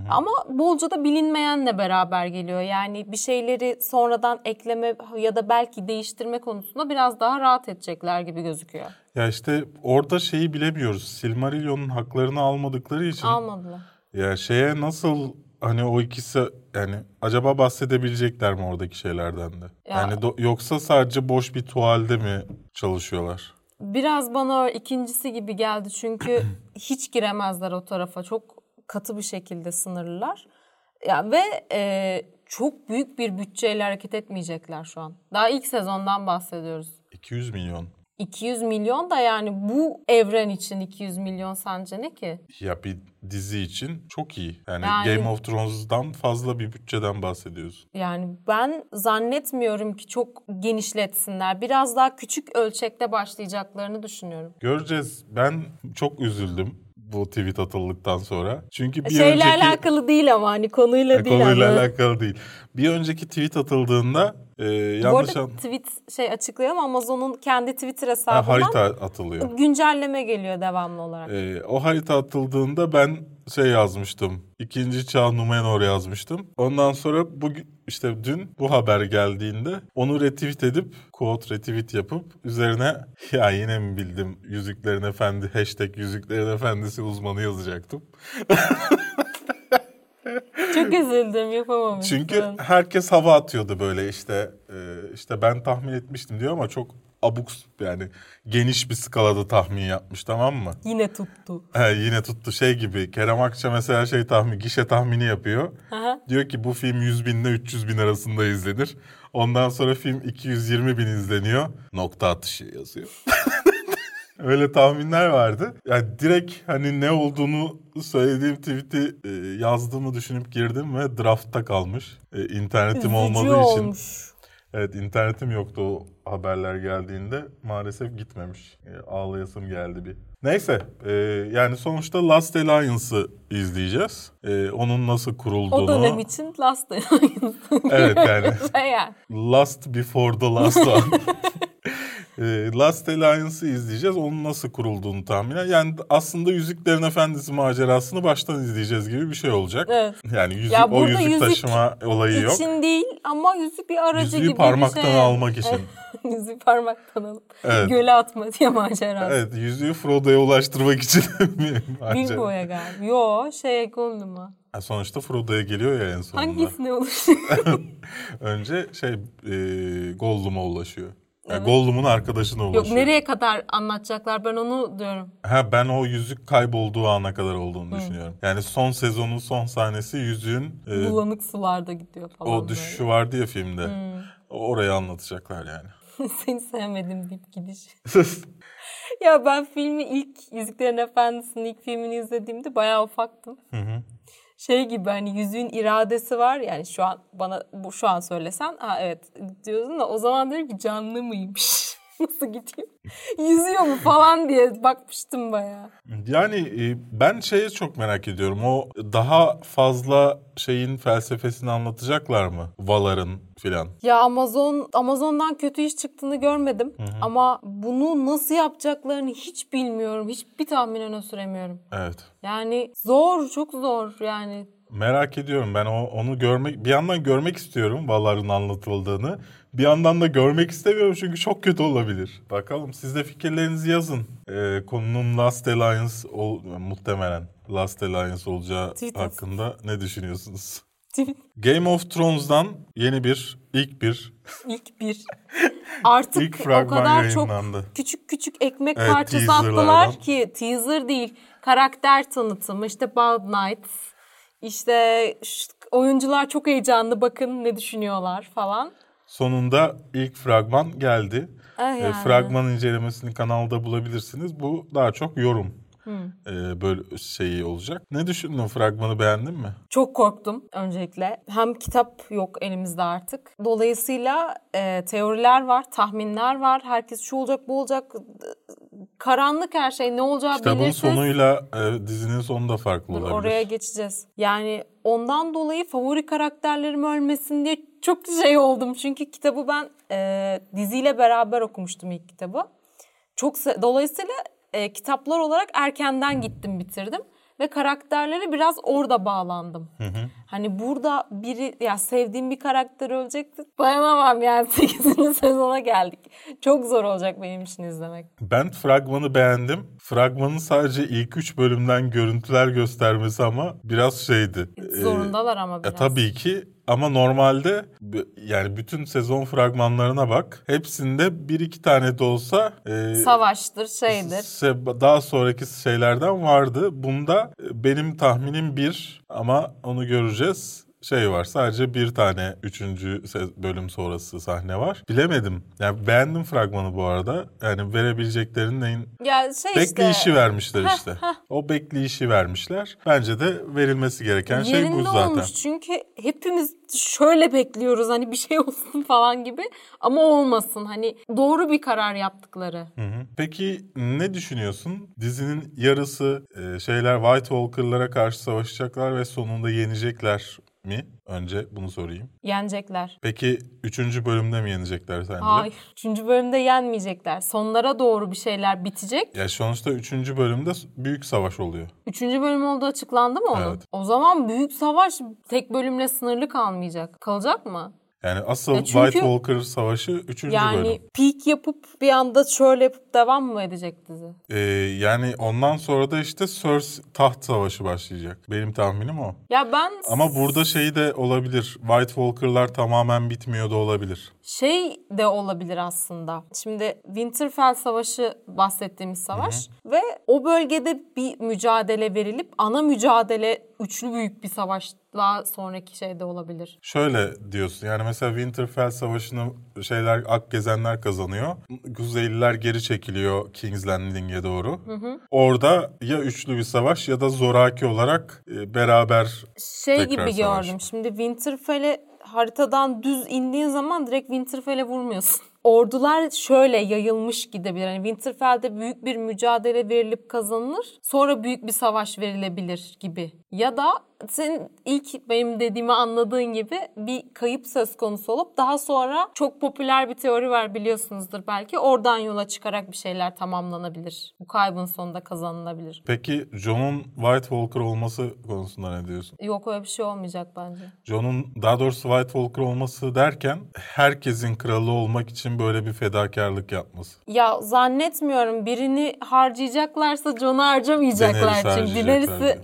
Ama bolca da bilinmeyenle beraber geliyor. Yani bir şeyleri sonradan ekleme ya da belki değiştirme konusunda biraz daha rahat edecekler gibi gözüküyor. ya işte orada şeyi bilemiyoruz. Silmarillion'un haklarını almadıkları için. Almadılar. Ya şeye nasıl hani o ikisi yani acaba bahsedebilecekler mi oradaki şeylerden de? Ya- Yani do- yoksa sadece boş bir tuvalde mi çalışıyorlar? Biraz bana ikincisi gibi geldi çünkü hiç giremezler o tarafa. Çok katı bir şekilde sınırlılar. Ya ve e, çok büyük bir bütçeyle hareket etmeyecekler şu an. Daha ilk sezondan bahsediyoruz. 200 milyon. 200 milyon da yani bu evren için 200 milyon sence ne ki? Ya bir dizi için çok iyi. Yani, Yani- Game of Thrones'dan fazla bir bütçeden bahsediyoruz. Yani ben zannetmiyorum ki çok genişletsinler. Biraz daha küçük ölçekte başlayacaklarını düşünüyorum. Göreceğiz. Ben çok üzüldüm bu tweet atıldıktan sonra. Çünkü bir Şeyle önceki... alakalı değil ama hani konuyla değil. konuyla hani. alakalı değil. Bir önceki tweet atıldığında e, Bu yanlış arada an... tweet şey açıklayalım Amazon'un kendi Twitter Ha, hesabından harita atılıyor. güncelleme geliyor devamlı olarak. Ee, o harita atıldığında ben şey yazmıştım. İkinci çağ Numenor yazmıştım. Ondan sonra bu işte dün bu haber geldiğinde onu retweet edip quote retweet yapıp üzerine ya yine mi bildim Yüzüklerin Efendi hashtag Yüzüklerin Efendisi uzmanı yazacaktım. Çok üzüldüm yapamamışsın. Çünkü herkes hava atıyordu böyle işte e, işte ben tahmin etmiştim diyor ama çok abuk yani geniş bir skalada tahmin yapmış tamam mı? Yine tuttu. He, yine tuttu şey gibi. Kerem Akça mesela şey tahmin, gişe tahmini yapıyor. Aha. Diyor ki bu film 100 bin ile 300 bin arasında izlenir. Ondan sonra film 220 bin izleniyor. Nokta atışı yazıyor. Öyle tahminler vardı. Yani direkt hani ne olduğunu söylediğim tweet'i e, yazdığımı düşünüp girdim ve draftta kalmış. E, internetim Üzücü olmadığı için. olmuş. Evet internetim yoktu o haberler geldiğinde. Maalesef gitmemiş. E, ağlayasım geldi bir. Neyse e, yani sonuçta Last Alliance'ı izleyeceğiz. E, onun nasıl kurulduğunu. O dönem için Last Alliance. Evet yani. şey yani. Last Before the Last One. E, Last Alliance'ı izleyeceğiz. Onun nasıl kurulduğunu tahminen. Yani aslında Yüzüklerin Efendisi macerasını baştan izleyeceğiz gibi bir şey olacak. Evet. Yani yüzük, Ya o yüzük, yüzük taşıma olayı yok. İçin değil ama yüzük bir aracı Yüzüğü gibi parmaktan bir şey. almak için. yüzüğü parmaktan alıp Evet. göle atma diye macera. Evet yüzüğü Frodo'ya ulaştırmak için. Bilbo'ya galiba. Yo şey Gollum'a. Ha, Sonuçta Frodo'ya geliyor ya en sonunda. Hangisine ulaşıyor? Önce şey e, Gollum'a ulaşıyor. Yani Gollum'un arkadaşına Yok ulaşıyor. nereye kadar anlatacaklar ben onu diyorum. Ha ben o yüzük kaybolduğu ana kadar olduğunu düşünüyorum. Yani son sezonun son sahnesi yüzüğün e, Bulanık sularda gidiyor falan. o böyle. düşüşü vardı ya filmde. Orayı anlatacaklar yani. Seni sevmedim deyip gidiş. ya ben filmi ilk Yüzüklerin Efendisi'nin ilk filmini izlediğimde bayağı ufaktım. Şey gibi hani yüzüğün iradesi var yani şu an bana bu şu an söylesen ha evet diyorsun da o zaman dedim ki canlı mıymış? Nasıl gidiyor? Yüzüyor mu falan diye bakmıştım bayağı. Yani e, ben şeye çok merak ediyorum. O daha fazla şeyin felsefesini anlatacaklar mı? Valar'ın filan. Ya Amazon Amazon'dan kötü iş çıktığını görmedim ama bunu nasıl yapacaklarını hiç bilmiyorum. Hiçbir tahmin öne süremiyorum. Evet. Yani zor, çok zor yani. Merak ediyorum ben o, onu görmek bir yandan görmek istiyorum Valar'ın anlatıldığını. Bir yandan da görmek istemiyorum çünkü çok kötü olabilir. Bakalım siz de fikirlerinizi yazın. Ee, konunun Last Alliance ol, muhtemelen Last Alliance olacağı Tweet hakkında ne düşünüyorsunuz? Game of Thrones'dan yeni bir ilk bir İlk bir. Artık İlk o kadar çok yayınlandı. küçük küçük ekmek Evet, parçası attılar ki teaser değil. Karakter tanıtımı işte Bald Knight. İşte oyuncular çok heyecanlı bakın ne düşünüyorlar falan. Sonunda ilk fragman geldi. Ah Ee, yani. fragman incelemesini kanalda bulabilirsiniz. Bu daha çok yorum. Ee, böyle şeyi olacak. Ne düşündün? Fragmanı beğendin mi? Çok korktum öncelikle. Hem kitap yok elimizde artık. Dolayısıyla e, teoriler var, tahminler var. Herkes şu olacak, bu olacak. Karanlık her şey. Ne olacağı Kitabın belirsiz. sonuyla e, dizinin sonu da farklı Dur, olabilir. oraya geçeceğiz. Yani ondan dolayı favori karakterlerim ölmesin diye çok şey oldum. Çünkü kitabı ben e, diziyle beraber okumuştum ilk kitabı. Çok dolayısıyla e, kitaplar olarak erkenden gittim bitirdim ve karakterlere biraz orada bağlandım. Hani burada biri ya sevdiğim bir karakter ölecekti. Dayanamam yani 8. sezona geldik. Çok zor olacak benim için izlemek. Ben fragmanı beğendim. Fragmanın sadece ilk üç bölümden görüntüler göstermesi ama biraz şeydi. Ee, Zorundalar ama E, biraz. tabii ki ama normalde yani bütün sezon fragmanlarına bak. Hepsinde bir iki tane de olsa e, Savaştır, şeydir. daha sonraki şeylerden vardı. Bunda e, benim tahminim bir ama onu göreceğiz. Şey var sadece bir tane üçüncü bölüm sonrası sahne var. Bilemedim. Yani beğendim fragmanı bu arada. Yani verebileceklerinin neyin Ya şey bekleyişi işte. vermişler işte. O bekleyişi vermişler. Bence de verilmesi gereken şey bu Yerinde zaten. olmuş çünkü hepimiz şöyle bekliyoruz hani bir şey olsun falan gibi ama olmasın hani doğru bir karar yaptıkları. Hı hı. Peki ne düşünüyorsun? Dizinin yarısı e, şeyler White Walker'lara karşı savaşacaklar ve sonunda yenecekler mi? Önce bunu sorayım. Yenecekler. Peki üçüncü bölümde mi yenecekler sence? Hayır. Üçüncü bölümde yenmeyecekler. Sonlara doğru bir şeyler bitecek. Ya sonuçta üçüncü bölümde büyük savaş oluyor. Üçüncü bölüm olduğu açıklandı mı onun? Evet. O zaman büyük savaş tek bölümle sınırlı kalmayacak. Kalacak mı? Yani asıl Ya çünkü- White Walker savaşı üçüncü Yani bölüm. peak yapıp bir anda şöyle yapıp devam mı edecek dizi? Ee, yani ondan sonra da işte Cersei taht savaşı başlayacak. Benim tahminim o. Ya ben Ama burada şey de olabilir. White Walker'lar tamamen bitmiyor da olabilir. Şey de olabilir aslında. Şimdi Winterfell Savaşı bahsettiğimiz savaş ve o bölgede bir mücadele verilip ana mücadele üçlü büyük bir savaş daha sonraki şeyde olabilir. Şöyle diyorsun yani mesela Winterfell Savaşı'nı şeyler Akgezenler kazanıyor. Kuzeyliler geri çekiliyor King's Landing'e doğru. Orada ya üçlü bir savaş ya da zoraki olarak e, beraber Şey gibi savaş. gördüm. Şimdi Winterfell'e haritadan düz indiğin zaman direkt Winterfell'e vurmuyorsun. ordular şöyle yayılmış gidebilir. Hani Winterfell'de büyük bir mücadele verilip kazanılır. Sonra büyük bir savaş verilebilir gibi. Ya da senin ilk benim dediğimi anladığın gibi bir kayıp söz konusu olup daha sonra çok popüler bir teori var biliyorsunuzdur belki. Oradan yola çıkarak bir şeyler tamamlanabilir. Bu kaybın sonunda kazanılabilir. Peki Jon'un White Walker olması konusunda ne diyorsun? Yok öyle bir şey olmayacak bence. Jon'un daha doğrusu White Walker olması derken herkesin kralı olmak için böyle bir fedakarlık yapması. Ya zannetmiyorum birini harcayacaklarsa Jon'u harcamayacaklar Daenerys'i harcayacaklar Daenerys'i diyor.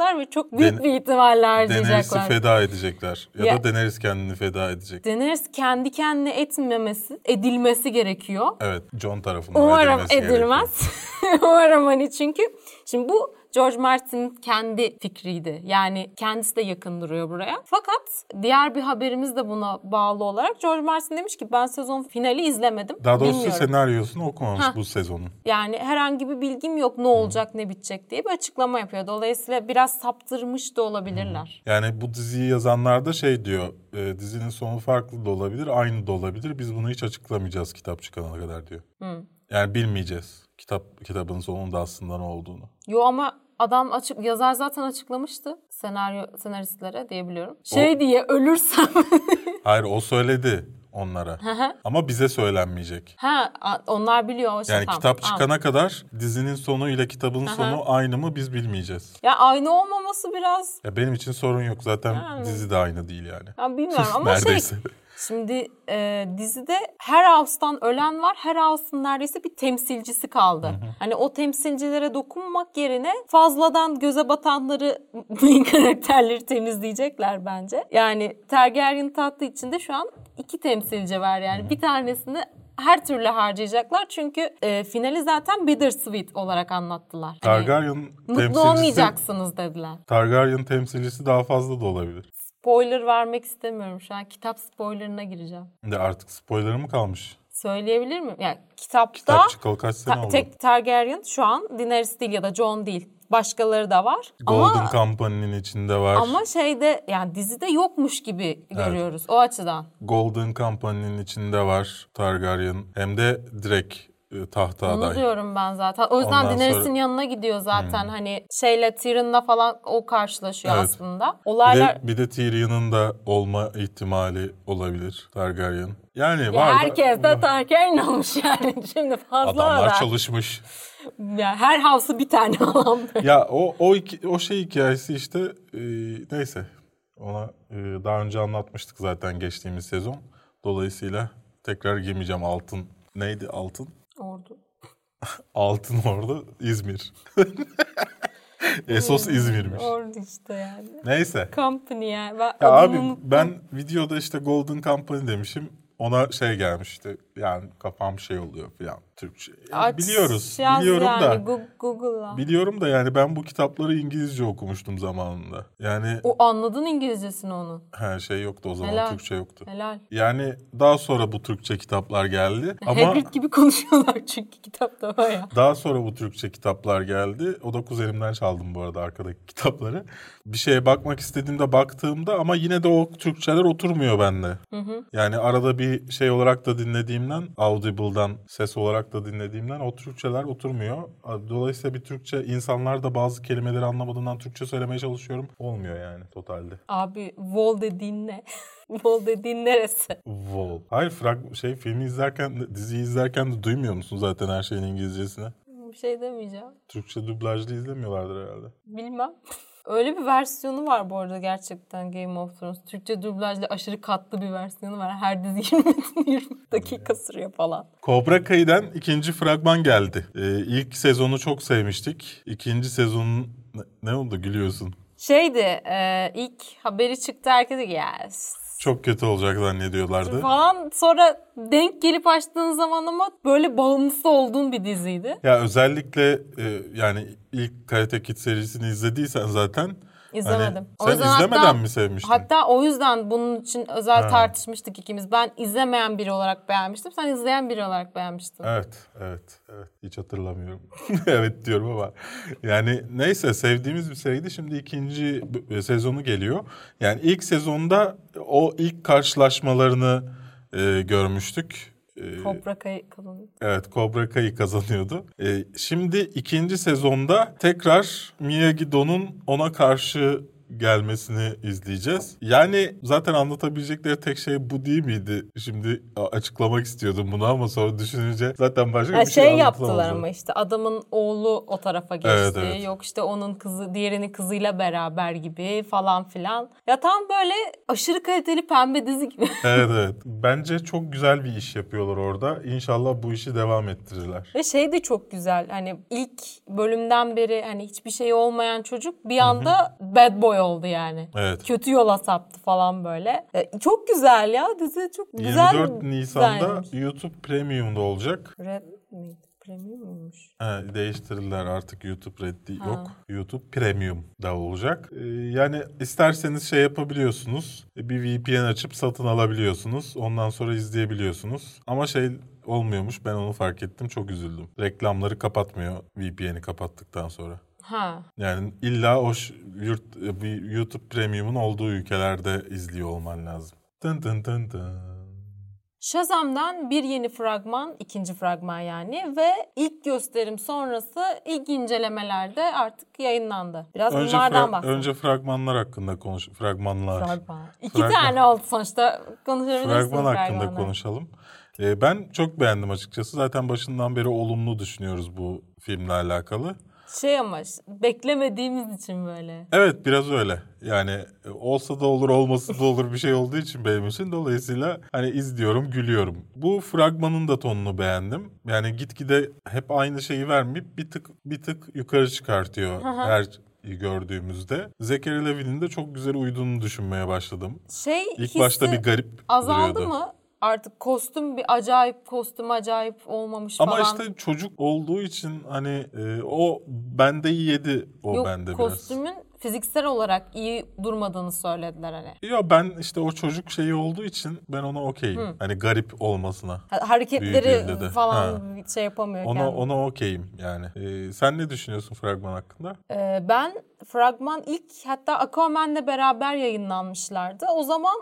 Harcayacaklar ve çok büyük Den- bir ihtimalle Daenerys'i harcayacaklar. feda edecekler. Ya, Ya- da Daenerys kendini feda edecek. Daenerys kendi kendine etmemesi, edilmesi gerekiyor. Evet, Jon tarafından Umarım edilmesi edilmez. Umarım hani çünkü şimdi bu George Martin'in kendi fikriydi. Yani kendisi de yakın duruyor buraya. Fakat diğer bir haberimiz de buna bağlı olarak George Martin demiş ki ben sezon finali izlemedim. Daha doğrusu Bilmiyorum. senaryosunu okumamış Hah. bu sezonun. Yani herhangi bir bilgim yok ne olacak ne bitecek diye bir açıklama yapıyor. Dolayısıyla biraz saptırmış da olabilirler. Yani bu diziyi yazanlar da şey diyor, e, dizinin sonu farklı da olabilir, aynı da olabilir. Biz bunu hiç açıklamayacağız kitap çıkana kadar diyor. Yani bilmeyeceğiz kitap kitabın sonunda aslında ne olduğunu. Yo ama adam açık yazar zaten açıklamıştı senaryo senaristlere diyebiliyorum. Şey diye ölürsem Hayır o söyledi onlara. Ama bize söylenmeyecek. ha onlar biliyor o şey Yani tamam. kitap Tamam. çıkana kadar dizinin sonu ile kitabın sonu aynı mı biz bilmeyeceğiz. Ya aynı olmaması biraz Ya benim için sorun yok zaten Yani. dizi de aynı değil yani. ya bilmiyorum ama şey. Şimdi e, dizide her house'tan ölen var. Her house'un neredeyse bir temsilcisi kaldı. Hani o temsilcilere dokunmak yerine fazladan göze batanları karakterleri temizleyecekler bence. Yani Targaryen tahtı içinde şu an iki temsilci var yani. Bir tanesini her türlü harcayacaklar çünkü e, finali zaten bittersweet olarak anlattılar. Hani Targaryen mutlu temsilcisi olmayacaksınız dediler. Targaryen temsilcisi daha fazla da olabilir. Spoiler vermek istemiyorum şu an. Kitap spoilerına gireceğim. De artık spoiler mı kalmış? Söyleyebilir miyim? Yani kitapta Kitap çıkalı kaç sene ta- oldu? tek Targaryen şu an Daenerys değil ya da Jon değil. Başkaları da var. Golden ama Company'nin içinde var. ama şeyde yani dizide yokmuş gibi görüyoruz o açıdan. Golden Company'nin içinde var Targaryen. Hem de direkt tahta Onu aday. diyorum ben zaten. O yüzden Ondan Daenerys'in sonra- yanına gidiyor zaten. Hani şeyle Tyrion'la falan o karşılaşıyor Evet. aslında. Bir Olaylar de, bir de Tyrion'un da olma ihtimali olabilir Targaryen. Yani Ya var da- herkes de Targaryen olmuş yani. Şimdi fazla Adamlar var. çalışmış. Ya her house'u bir tane alan ya o o iki, o şey hikayesi işte e, neyse ona e, daha önce anlatmıştık zaten geçtiğimiz sezon. Dolayısıyla tekrar girmeyeceğim altın. Neydi altın? Ordu. Altın orada İzmir. Esos İzmir'miş. Ordu işte yani. Neyse. Company yani. Ben Ya abi unuttum. ben videoda işte Golden Company demişim. Ona şey gelmişti. Yani kafam şey oluyor falan Türkçe. Aç, biliyoruz. yaz biliyorum yani, da. Google'la. Biliyorum da yani ben bu kitapları İngilizce okumuştum zamanında. Yani O anladın İngilizcesini onun. her şey yoktu o zaman Helal. Türkçe yoktu. Helal. Yani daha sonra bu Türkçe kitaplar geldi. Ama Hagrid gibi konuşuyorlar çünkü kitapta baya. daha sonra bu Türkçe kitaplar geldi. O da kuzenimden çaldım bu arada arkadaki kitapları. Bir şeye bakmak istediğimde baktığımda ama yine de o Türkçeler oturmuyor bende. Yani arada bir şey olarak da dinlediğimden, Audible'dan ses olarak da dinlediğimden o Türkçeler oturmuyor. Dolayısıyla bir Türkçe insanlar da bazı kelimeleri anlamadığından Türkçe söylemeye çalışıyorum. Olmuyor yani totalde. Abi Vol dediğin ne? Vol dediğin neresi? Vol. Hayır frag şey filmi izlerken diziyi izlerken de duymuyor musun zaten her şeyin İngilizcesini? Bir şey demeyeceğim. Türkçe dublajlı izlemiyorlardır herhalde. Bilmem. Öyle bir versiyonu var bu arada gerçekten Game of Thrones. Türkçe dublajlı aşırı katlı bir versiyonu var. Her dizi 20, 20 dakika sürüyor falan. Cobra Kai'den ikinci fragman geldi. Ee, ilk sezonu çok sevmiştik. İkinci sezonun ne, ne oldu gülüyorsun? Şeydi e, ilk haberi çıktı herkes dedi ki, ya Çok kötü olacak zannediyorlardı. falan sonra denk gelip açtığın zaman ama böyle bağımlısı olduğun bir diziydi. Ya özellikle e, yani ilk Karate Kid serisini izlediysen zaten İzlemedim. Hani, O sen yüzden izlemeden hatta- mi sevmiştin? Hatta o yüzden bunun için özel Ha. tartışmıştık ikimiz. Ben izlemeyen biri olarak beğenmiştim. Sen izleyen biri olarak beğenmiştin. Evet, evet, evet. Hiç hatırlamıyorum. evet diyorum ama. Yani neyse sevdiğimiz bir seriydi. Şimdi ikinci b- sezonu geliyor. Yani ilk sezonda o ilk karşılaşmalarını e, görmüştük. E, Cobra Kai kazanıyor. Evet Cobra Kai kazanıyordu. Ee, şimdi ikinci sezonda tekrar Miyagi-Do'nun ona karşı gelmesini izleyeceğiz. Yani zaten anlatabilecekleri tek şey bu değil miydi? Şimdi açıklamak istiyordum bunu ama sonra düşününce zaten başka Ha, bir şey, şey yaptılar ama işte adamın oğlu o tarafa geçti. Evet, evet. Yok işte onun kızı diğerinin kızıyla beraber gibi falan filan. Ya tam böyle aşırı kaliteli pembe dizi gibi. Evet evet. Bence çok güzel bir iş yapıyorlar orada. İnşallah bu işi devam ettirirler. Ve şey de çok güzel. Hani ilk bölümden beri hani hiçbir şey olmayan çocuk bir anda bad boy oldu yani. Evet. Kötü yola saptı falan böyle. E, Çok güzel ya dizi çok güzel. 24 Nisan'da güzelmiş. YouTube Premium'da olacak. Red miydi? Premium muymuş? Ha, değiştirdiler artık YouTube Red değil, Ha. yok. YouTube Premium da olacak. Ee, yani isterseniz şey yapabiliyorsunuz. Bir VPN açıp satın alabiliyorsunuz. Ondan sonra izleyebiliyorsunuz. Ama şey olmuyormuş ben onu fark ettim çok üzüldüm. Reklamları kapatmıyor VPN'i kapattıktan sonra. Ha. Yani illa o yurt, bir YouTube Premium'un olduğu ülkelerde izliyor olman lazım. Tın tın tın tın. Shazam'dan bir yeni fragman, ikinci fragman yani ve ilk gösterim sonrası ilk incelemelerde artık yayınlandı. Biraz Önce, bunlardan fra- bahsedelim. önce fragmanlar hakkında konuş. Fragmanlar. Fragman. İki Fragman. tane oldu sonuçta. Konuşabilirsin Fragman hakkında fragmanlar. konuşalım. Ee, ben çok beğendim açıkçası. Zaten başından beri olumlu düşünüyoruz bu filmle alakalı. Şey ama beklemediğimiz için böyle. Evet biraz öyle. Yani e, olsa da olur olmasa da olur bir şey olduğu için benim için. Dolayısıyla hani izliyorum gülüyorum. Bu fragmanın da tonunu beğendim. Yani gitgide hep aynı şeyi vermeyip bir tık bir tık yukarı çıkartıyor her gördüğümüzde. Zachary Levi'nin de çok güzel uyduğunu düşünmeye başladım. Şey İlk başta bir garip azaldı duruyordu. mı? Artık kostüm bir acayip kostüm acayip olmamış Ama falan. işte çocuk olduğu için hani e, o bende yedi o Yok bende biraz. kostümün fiziksel olarak iyi durmadığını söylediler hani. Ya ben işte o çocuk şeyi olduğu için ben ona okeyim. Hani garip olmasına. Ha- Hareketleri falan şey yapamıyor Ona kendini. ona okeyim yani. E, sen ne düşünüyorsun fragman hakkında? Ee, ben fragman ilk hatta Aquaman'le beraber yayınlanmışlardı. O zaman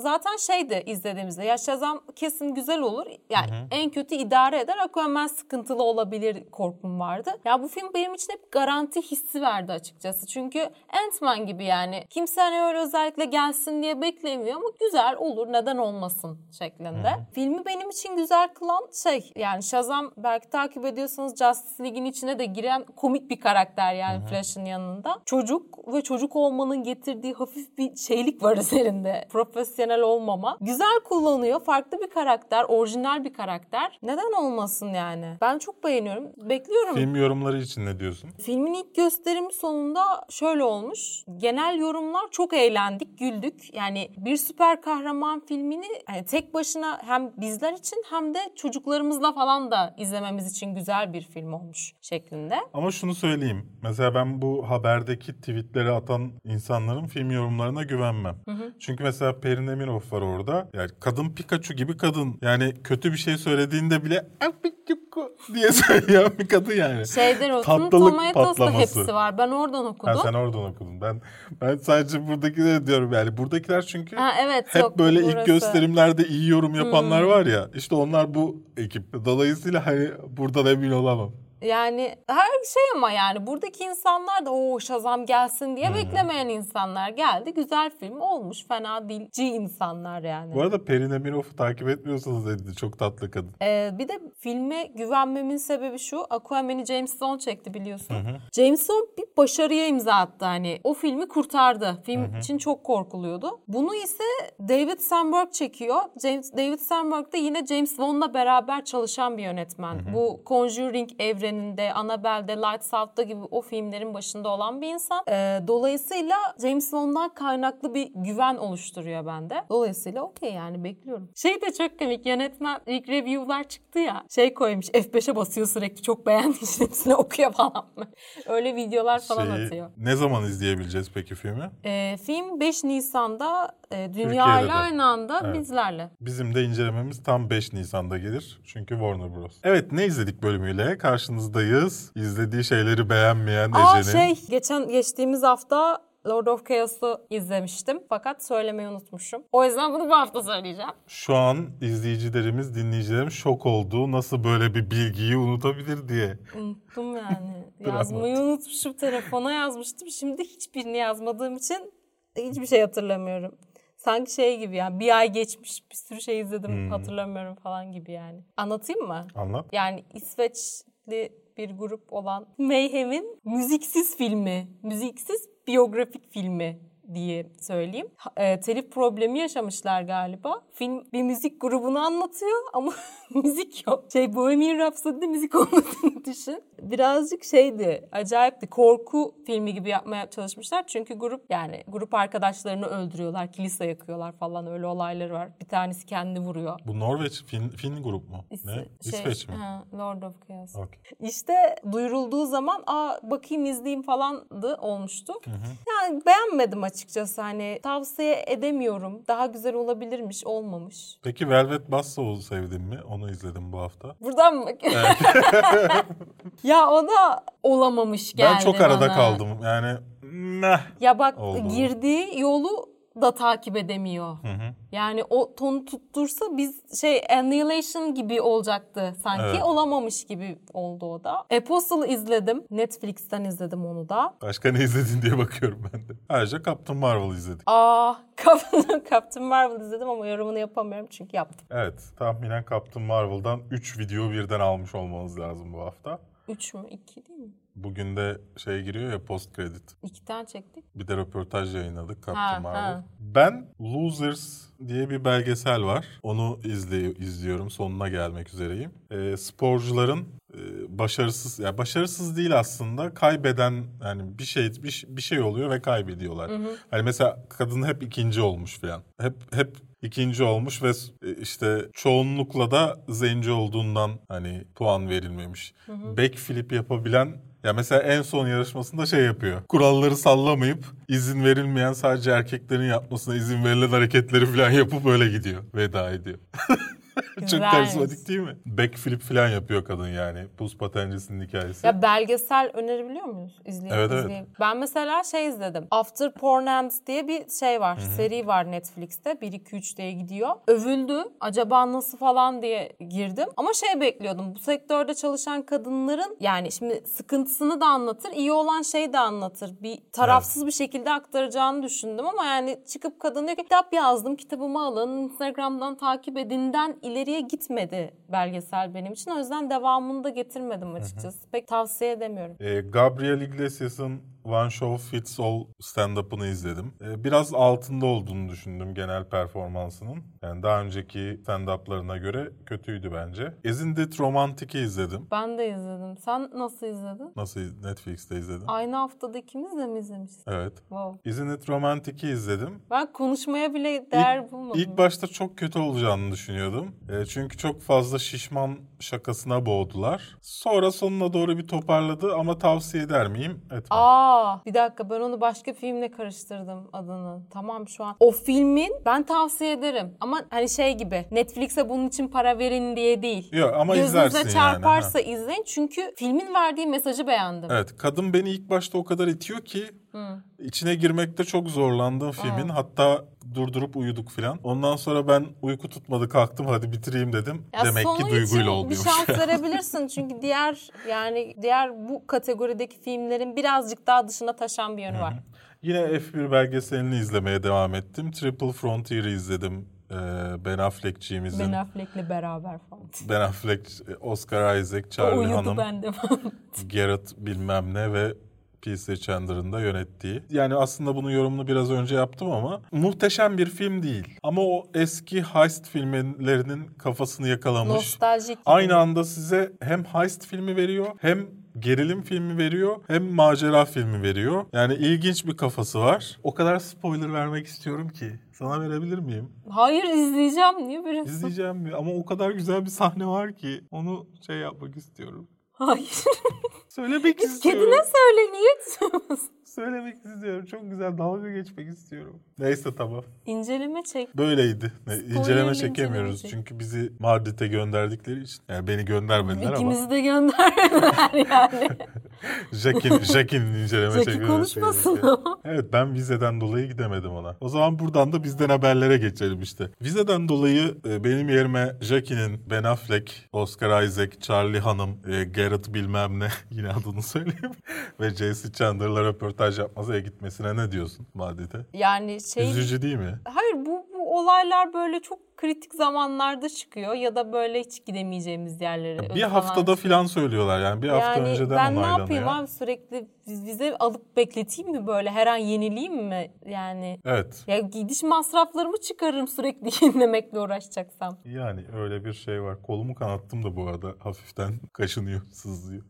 zaten şeydi izlediğimizde ya Shazam kesin güzel olur. Yani en kötü idare eder. Aquaman sıkıntılı olabilir korkum vardı. Ya bu film benim için hep garanti hissi verdi açıkçası. Çünkü Ant-Man gibi yani. Kimse hani öyle özellikle gelsin diye beklemiyor ama güzel olur neden olmasın şeklinde. Filmi benim için güzel kılan şey yani Shazam belki takip ediyorsanız Justice League'in içine de giren komik bir karakter yani Flash'ın yanında. Çocuk ve çocuk olmanın getirdiği hafif bir şeylik var üzerinde. Profesyonel olmama. Güzel kullanıyor. Farklı bir karakter. Orijinal bir karakter. Neden olmasın yani? Ben çok beğeniyorum. Bekliyorum. Film yorumları için ne diyorsun? Filmin ilk gösterimi sonunda şöyle olmuş. Genel yorumlar çok eğlendik, güldük. Yani bir süper kahraman filmini hani tek başına hem bizler için hem de çocuklarımızla falan da izlememiz için güzel bir film olmuş şeklinde. Ama şunu söyleyeyim. Mesela ben bu haberdeki tweetleri atan insanların film yorumlarına güvenmem. Çünkü mesela Perin Emirov var orada. Yani kadın Pikachu gibi kadın. Yani kötü bir şey söylediğinde bile "Ah, Pikachu" diye söyleyen bir kadın yani. Şeyde Rotten Tatlılık patlaması. hepsi var. Ben oradan Ha, okudum. sen oradan okudun. Ben ben sadece buradakileri diyorum yani. Buradakiler çünkü Ha, evet, hep yok, böyle ilk burası. Hmm. gösterimlerde iyi yorum yapanlar var ya. İşte onlar bu ekip. Dolayısıyla hani buradan emin olamam. Yani her şey ama yani buradaki insanlar da o Şazam gelsin diye beklemeyen insanlar geldi. Güzel film olmuş. Fena değilci insanlar yani. Bu arada Perin Emirov'u takip etmiyorsanız dedi. Çok tatlı kadın. Ee, bir de filme güvenmemin sebebi şu. Aquaman'i James Wan çekti biliyorsun. James Wan bir başarıya imza attı hani. O filmi kurtardı. Film için çok korkuluyordu. Bunu ise David Sandberg çekiyor. James, David Sandberg de yine James Wan'la beraber çalışan bir yönetmen. Bu Conjuring evreninde, Annabelle'de, Lights Out'ta gibi o filmlerin başında olan bir insan. Ee, dolayısıyla James Wan'dan kaynaklı bir güven oluşturuyor bende. Dolayısıyla okey yani bekliyorum. Şey de çok komik. Yönetmen ilk review'lar çıktı ya. Şey koymuş F5'e basıyor sürekli. Çok beğendiği için hepsini okuyor falan. Öyle videolar falan Şeyi atıyor. ne zaman izleyebileceğiz peki filmi? Ee, film 5 Nisan'da e, dünya Türkiye'de ile de. aynı anda Evet. bizlerle. Bizim de incelememiz tam 5 Nisan'da gelir. Çünkü Warner Bros. Evet ne izledik bölümüyle? Karşınızdayız. İzlediği şeyleri beğenmeyen Aa Ece'nin. şey geçen geçtiğimiz hafta Lord of Chaos'u izlemiştim. Fakat söylemeyi unutmuşum. O yüzden bunu bu hafta söyleyeceğim. Şu an izleyicilerimiz, dinleyicilerimiz şok oldu. Nasıl böyle bir bilgiyi unutabilir diye. Unuttum yani. Yazmayı unutmuşum. Telefona yazmıştım. Şimdi hiçbirini yazmadığım için hiçbir şey hatırlamıyorum. Sanki şey gibi yani bir ay geçmiş bir sürü şey izledim hatırlamıyorum falan gibi yani. Anlatayım mı? Anlat. Yani İsveçli bir grup olan Mayhem'in müziksiz filmi, müziksiz biyografik filmi diye söyleyeyim. E, telif problemi yaşamışlar galiba. Film bir müzik grubunu anlatıyor ama müzik yok. Şey Bohemian Rhapsody'de müzik olmadığını düşün. Birazcık şeydi, acayipti. Korku filmi gibi yapmaya çalışmışlar. Çünkü grup yani grup arkadaşlarını öldürüyorlar, kilise yakıyorlar falan öyle olayları var. Bir tanesi kendini vuruyor. Bu Norveç, Fin, Fin grup mu? İs- ne? şey, İsveç mi? ha, Lord of Chaos. Okey. İşte duyurulduğu zaman aa bakayım izleyeyim falandı olmuştu. Yani beğenmedim açıkçası hani tavsiye edemiyorum. Daha güzel olabilirmiş olmamış. Peki Velvet Buzzsaw'u sevdin mi? Onu izledim bu hafta. Buradan mı? ya o da olamamış geldi ben çok arada bana. kaldım. Yani meh. Ya bak Oldu. girdiği yolu da takip edemiyor. Yani o tonu tuttursa biz şey Annihilation gibi olacaktı sanki. Evet. Olamamış gibi oldu o da. Apostle izledim. Netflix'ten izledim onu da. Başka ne izledin diye bakıyorum ben de. Ayrıca Captain Marvel izledik. Aa, Captain, Captain Marvel izledim ama yorumunu yapamıyorum çünkü yaptım. Evet, tahminen Captain Marvel'dan 3 video birden almış olmanız lazım bu hafta. Üç mü? İki değil mi? Bugün de şey giriyor ya post credit. İki tane çektik. Bir de röportaj yayınladık Captain Ha, Marvel. Ben Losers diye bir belgesel var. Onu izley izliyorum. Sonuna gelmek üzereyim. Ee, sporcuların e, başarısız ya başarısız değil aslında. Kaybeden yani bir şey bir, bir şey oluyor ve kaybediyorlar. Hani mesela kadın hep ikinci olmuş falan. Hep hep ikinci olmuş ve e, işte çoğunlukla da zenci olduğundan hani puan verilmemiş. Backflip yapabilen ya mesela en son yarışmasında şey yapıyor. Kuralları sallamayıp izin verilmeyen sadece erkeklerin yapmasına izin verilen hareketleri falan yapıp öyle gidiyor. Veda ediyor. Çok karizmatik değil mi? Backflip falan yapıyor kadın yani. Buz patencisinin hikayesi. Ya belgesel önerebiliyor muyuz? İzleyip, Evet, evet. izleyip. Ben mesela şey izledim. After Porn Ends diye bir şey var. Seri var Netflix'te. 1 2 3 diye gidiyor. Övüldü. Acaba nasıl falan diye girdim. Ama şey bekliyordum. Bu sektörde çalışan kadınların yani şimdi sıkıntısını da anlatır. iyi olan şeyi de anlatır. Bir tarafsız bir şekilde aktaracağını düşündüm ama yani çıkıp kadın diyor ki kitap yazdım. Kitabımı alın. Instagram'dan takip edinden ileriye gitmedi belgesel benim için. O yüzden devamını da getirmedim açıkçası. Pek tavsiye edemiyorum. Ee, Gabriel Iglesias'ın One Show Fits All stand-up'ını izledim. Ee, biraz altında olduğunu düşündüm genel performansının. Yani daha önceki stand-up'larına göre kötüydü bence. Isn't It Romantic'i izledim. Ben de izledim. Sen nasıl izledin? Nasıl Netflix'te izledim? Aynı haftada ikimiz de mi izlemişiz? Evet. Wow. Isn't It Romantic'i izledim. Ben konuşmaya bile değer İlk, bulmadım. ilk başta çok kötü olacağını düşünüyordum. E, çünkü çok fazla şişman şakasına boğdular. Sonra sonuna doğru bir toparladı ama tavsiye eder miyim? Etmem. Aa, bir dakika ben onu başka filmle karıştırdım adını. Tamam şu an. O filmin ben tavsiye ederim. Ama hani şey gibi Netflix'e bunun için para verin diye değil. Yok ama izlersin Gözünüze yani. çarparsa Ha. izleyin. Çünkü filmin verdiği mesajı beğendim. Evet kadın beni ilk başta o kadar itiyor ki içine girmekte çok zorlandım filmin. Hatta durdurup uyuduk filan. Ondan sonra ben uyku tutmadı kalktım hadi bitireyim dedim. Ya Demek ki duyguyla bir oluyormuş. şans verebilirsin çünkü diğer yani diğer bu kategorideki filmlerin birazcık daha dışına taşan bir yönü var. Yine F1 belgeselini izlemeye devam ettim. Triple Frontier'i izledim. Ee, ben Affleck'ciğimizin. Ben Affleck'le beraber falan. Ben Affleck, Oscar Isaac, Charlie uyudu Hanım, bende. Garrett bilmem ne ve P.C. Chandler'ın da yönettiği. Yani aslında bunun yorumunu biraz önce yaptım ama muhteşem bir film değil. Ama o eski heist filmlerinin kafasını yakalamış. Nostaljik. Aynı anda size hem heist filmi veriyor hem gerilim filmi veriyor hem macera filmi veriyor. Yani ilginç bir kafası var. O kadar spoiler vermek istiyorum ki. Sana verebilir miyim? Hayır izleyeceğim. Niye böyle? İzleyeceğim? Ama o kadar güzel bir sahne var ki onu şey yapmak istiyorum. Hayır. Söylemek istiyorum. Kedine söyle niye? Söylemek istiyorum. Çok güzel dalga geçmek istiyorum. Neyse tamam. İnceleme çek. Böyleydi. Ne, inceleme çekemiyoruz. çek. Çünkü bizi Madrid'e gönderdikleri için. Yani beni göndermediler ama. İkimizi de göndermediler yani. Jack'in Jack'in inceleme Zeki çekiyor. konuşmasın ama. Evet ben vizeden dolayı gidemedim ona. O zaman buradan da bizden haberlere geçelim işte. Vizeden dolayı e, benim yerime Jackie'nin Ben Affleck, Oscar Isaac, Charlie Hanım, e, Garrett bilmem ne yine adını söyleyeyim ve J.C. Chandler'la röportaj yapmasaya gitmesine ne diyorsun Madide? Yani şey... Üzücü değil mi? Hayır bu, bu olaylar böyle çok kritik zamanlarda çıkıyor ya da böyle hiç gidemeyeceğimiz yerlere. Bir haftada filan söylüyorlar yani bir hafta yani önceden ben ne onaylanıyor. yapayım abi sürekli vize alıp bekleteyim mi böyle her an yenileyim mi yani Evet. ya gidiş masraflarımı çıkarırım sürekli yenilemekle uğraşacaksam. Yani öyle bir şey var. Kolumu kanattım da bu arada hafiften kaşınıyor, sızlıyor.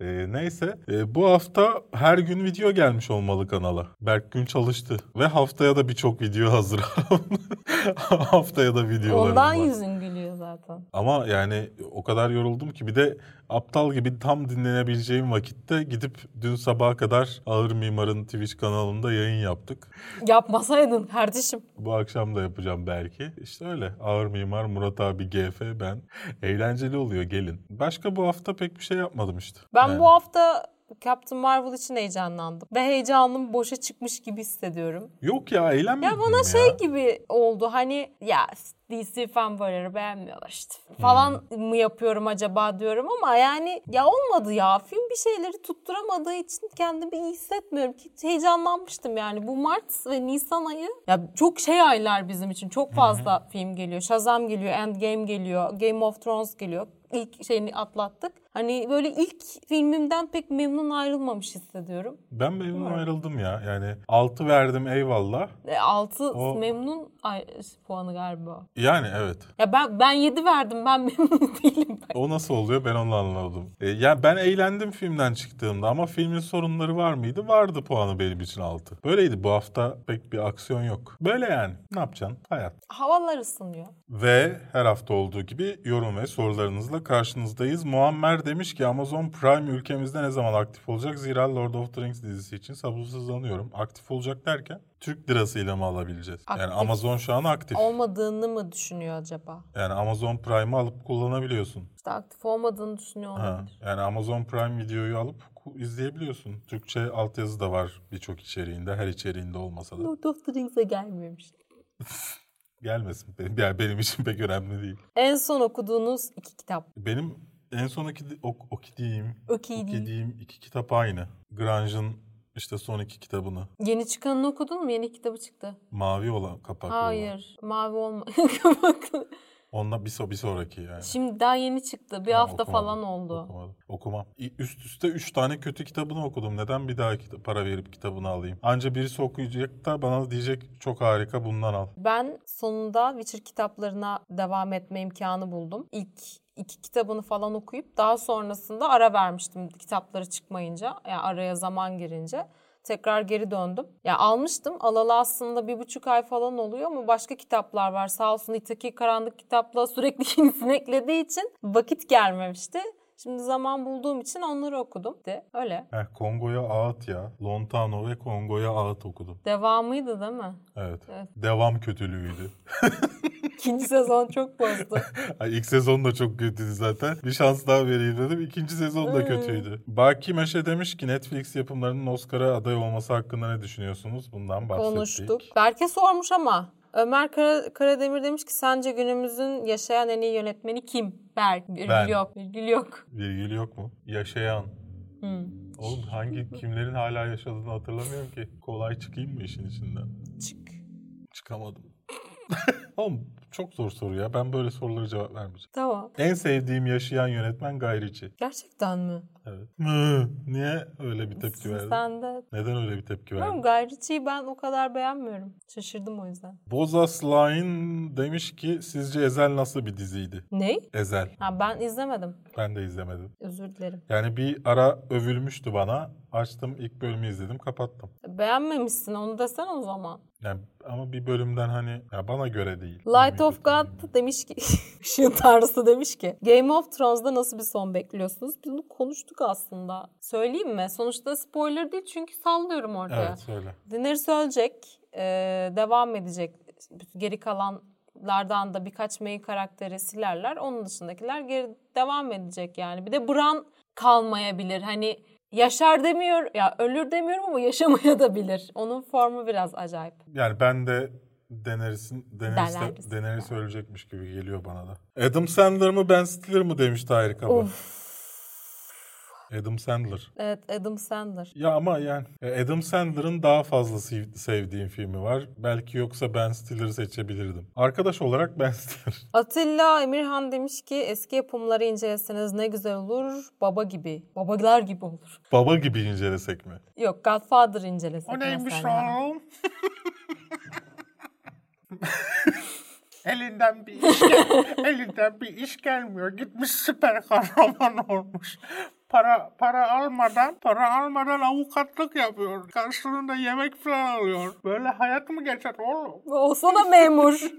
Ee, neyse Ee, bu hafta her gün video gelmiş olmalı kanala. Berk gün çalıştı ve haftaya da birçok video hazır. haftaya da videolarım Ondan var. yüzün gülüyor zaten. Ama yani o kadar yoruldum ki bir de aptal gibi tam dinlenebileceğim vakitte gidip dün sabaha kadar Ağır Mimar'ın Twitch kanalında yayın yaptık. Yapmasaydın kardeşim. Bu akşam da yapacağım belki. İşte öyle. Ağır Mimar, Murat abi, GF, ben. Eğlenceli oluyor gelin. Başka bu hafta pek bir şey yapmadım işte. Ben Yani bu hafta Captain Marvel için heyecanlandım. Ve heyecanım boşa çıkmış gibi hissediyorum. Yok ya eğlenmedim Ya bana şey gibi oldu hani ya DC fanboyları beğenmiyorlar işte falan mı yapıyorum acaba diyorum ama yani ya olmadı ya. Film bir şeyleri tutturamadığı için kendimi iyi hissetmiyorum. Ki heyecanlanmıştım yani. Bu Mart ve Nisan ayı ya çok şey aylar bizim için. Çok fazla film geliyor. Shazam geliyor, Endgame geliyor, Game of Thrones geliyor. İlk şeyini atlattık. Hani böyle ilk filmimden pek memnun ayrılmamış hissediyorum. Ben memnun ayrıldım ya. Yani 6 verdim eyvallah. E, 6 O- memnun ay, puanı galiba. Yani evet. Ya ben ben 7 verdim. Ben memnun değilim. Ben. O nasıl oluyor ben onu anlamadım. E, ya ben eğlendim filmden çıktığımda ama filmin sorunları var mıydı? Vardı puanı benim için 6. Böyleydi bu hafta pek bir aksiyon yok. Böyle yani. Ne yapacaksın? Hayat. Havalar ısınıyor. Ve her hafta olduğu gibi yorum ve sorularınızla karşınızdayız. Muammer demiş ki Amazon Prime ülkemizde ne zaman aktif olacak? Zira Lord of the Rings dizisi için sabırsızlanıyorum. Aktif olacak derken Türk lirasıyla mı alabileceğiz? Yani Aktif. Amazon şu an aktif. Olmadığını mı düşünüyor acaba? Yani Amazon Prime'ı alıp kullanabiliyorsun. İşte aktif olmadığını düşünüyor Ha, olabilir. yani Amazon Prime videoyu alıp izleyebiliyorsun. Türkçe altyazı da var birçok içeriğinde. Her içeriğinde olmasa da. Lord of the Rings'e gelmemiş. Gelmesin. Benim, yani benim için pek önemli değil. En son okuduğunuz iki kitap. Benim en son ok, okuduğum, Okuyduğum. okuduğum iki kitap aynı. Grange'ın işte son iki kitabını. Yeni çıkanını okudun mu? Yeni kitabı çıktı. Mavi olan kapaklı olan. Hayır. Mavi olma. Onunla bir, so- bir sonraki yani. Şimdi daha yeni çıktı. Bir Ha, hafta okumadım, falan oldu. Okumadım. Okumam. Üst üste üç tane kötü kitabını okudum. Neden bir daha kita- para verip kitabını alayım? Anca birisi okuyacak da bana diyecek çok harika bundan al. Ben sonunda Witcher kitaplarına devam etme imkanı buldum. İlk iki kitabını falan okuyup daha sonrasında ara vermiştim kitapları çıkmayınca. Yani araya zaman girince. Tekrar geri döndüm. Ya almıştım. Alalı aslında bir buçuk ay falan oluyor ama başka kitaplar var. Sağ olsun İtaki Karanlık kitapla sürekli yenisini eklediği için vakit gelmemişti. Şimdi zaman bulduğum için onları okudum. De öyle. Heh, Kongo'ya ağıt ya. Lontano ve Kongo'ya ağıt okudum. Devamıydı değil mi? Evet. Evet. Devam kötülüğüydü. İkinci sezon çok bozdu. Ay, İlk sezon da çok kötüydü zaten. Bir şans daha vereyim dedim. İkinci sezon da kötüydü. Baki Meşe demiş ki Netflix yapımlarının Oscar'a aday olması hakkında ne düşünüyorsunuz? Bundan bahsettik. Konuştuk. Berke sormuş ama Ömer Kara, Karademir demiş ki sence günümüzün yaşayan en iyi yönetmeni kim? Berk. Virgül Ben. yok. Virgül yok. Virgül yok mu? Yaşayan. Hmm. Oğlum hangi kimlerin hala yaşadığını hatırlamıyorum ki. Kolay çıkayım mı işin içinden? Çık. Çıkamadım. Oğlum çok zor soru ya. Ben böyle sorulara cevap vermeyeceğim. Tamam. En sevdiğim yaşayan yönetmen Guy Ritchie. Gerçekten mi? Evet. Niye öyle bir tepki verdin? Sen de. Neden öyle bir tepki verdin? Guy ben o kadar beğenmiyorum. Şaşırdım o yüzden. Bozas Line demiş ki sizce Ezel nasıl bir diziydi? Ne? Ezel. Ha, ben izlemedim. Ben de izlemedim. Özür dilerim. Yani bir ara övülmüştü bana. Açtım ilk bölümü izledim kapattım. Beğenmemişsin onu desene o zaman. Yani ama bir bölümden hani ya bana göre değil. Light Bir of God demiş ki, ışığın tanrısı demiş ki Game of Thrones'da nasıl bir son bekliyorsunuz? Biz bunu konuştuk aslında. Söyleyeyim mi? Sonuçta spoiler değil çünkü sallıyorum ortaya. Evet söyle. Daenerys ölecek, e, devam edecek. Geri kalanlardan da birkaç main karakteri silerler. Onun dışındakiler geri devam edecek yani. Bir de Bran kalmayabilir. Hani Yaşar demiyor, ya ölür demiyorum ama yaşamaya da bilir. Onun formu biraz acayip. Yani ben de Daenerys'in Daenerys, de, Daenerys. Daenerys ölecekmiş gibi geliyor bana da. Adam Sandler mı Ben Stiller mı demiş Tarık Kaba. Of. Adam Sandler. Evet Adam Sandler. Ya ama yani e, Adam Sandler'ın daha fazla sev- sevdiğim filmi var. Belki yoksa Ben Stiller'ı seçebilirdim. Arkadaş olarak Ben Stiller. Atilla Emirhan demiş ki eski yapımları inceleseniz ne güzel olur. Baba gibi. Babalar gibi olur. Baba gibi incelesek mi? Yok Godfather incelesek mesela. oğlum? elinden bir iş gel- elinden bir iş gelmiyor. Gitmiş süper kahraman olmuş. Para para almadan para almadan avukatlık yapıyor. Karşılığında yemek falan alıyor. Böyle hayat mı geçer oğlum? Olsana memur.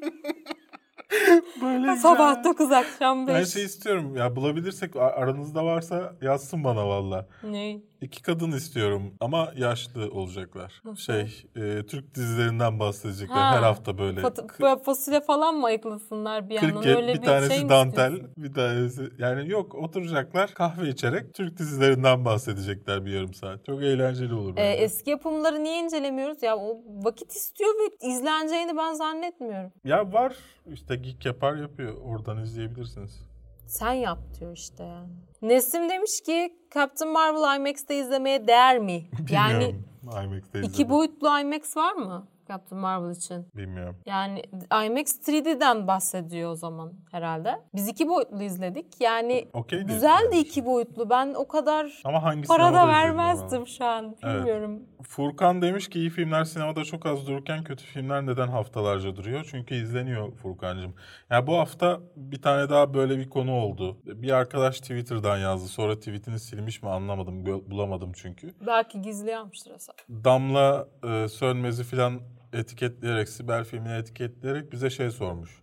Böyle Sabah 9 akşam 5. Ben şey istiyorum ya bulabilirsek aranızda varsa yazsın bana valla. Ne? İki kadın istiyorum ama yaşlı olacaklar. Nasıl? Şey e, Türk dizilerinden bahsedecekler Ha. her hafta böyle. Fat- fasulye falan mı ayıklasınlar bir yandan? 40 Öyle bir bir tanesi şey dantel, istiyorsun? bir tanesi yani yok oturacaklar kahve içerek Türk dizilerinden bahsedecekler bir yarım saat. Çok eğlenceli olur Ee, eski yapımları niye incelemiyoruz? Ya o vakit istiyor ve izleneceğini ben zannetmiyorum. Ya var işte Geek yapar yapıyor. Oradan izleyebilirsiniz. Sen yap diyor işte yani. Nesim demiş ki Captain Marvel IMAX'te izlemeye değer mi? Yani Bilmiyorum. IMAX'te iki izledim. boyutlu IMAX var mı Captain Marvel için? Bilmiyorum. Yani IMAX 3D'den bahsediyor o zaman herhalde. Biz iki boyutlu izledik. Yani Okey de güzeldi izlemiş. iki boyutlu. Ben o kadar Ama para da vermezdim şu an. Evet. Furkan demiş ki iyi filmler sinemada çok az dururken kötü filmler neden haftalarca duruyor? Çünkü izleniyor Furkan'cığım. Ya bu hafta bir tane daha böyle bir konu oldu. Bir arkadaş Twitter'dan yazdı. Sonra tweetini silmiş mi anlamadım. Bulamadım çünkü. Belki gizli yapmıştır hesap. Damla e, Sönmez'i falan etiketleyerek, Sibel filmini etiketleyerek bize şey sormuş.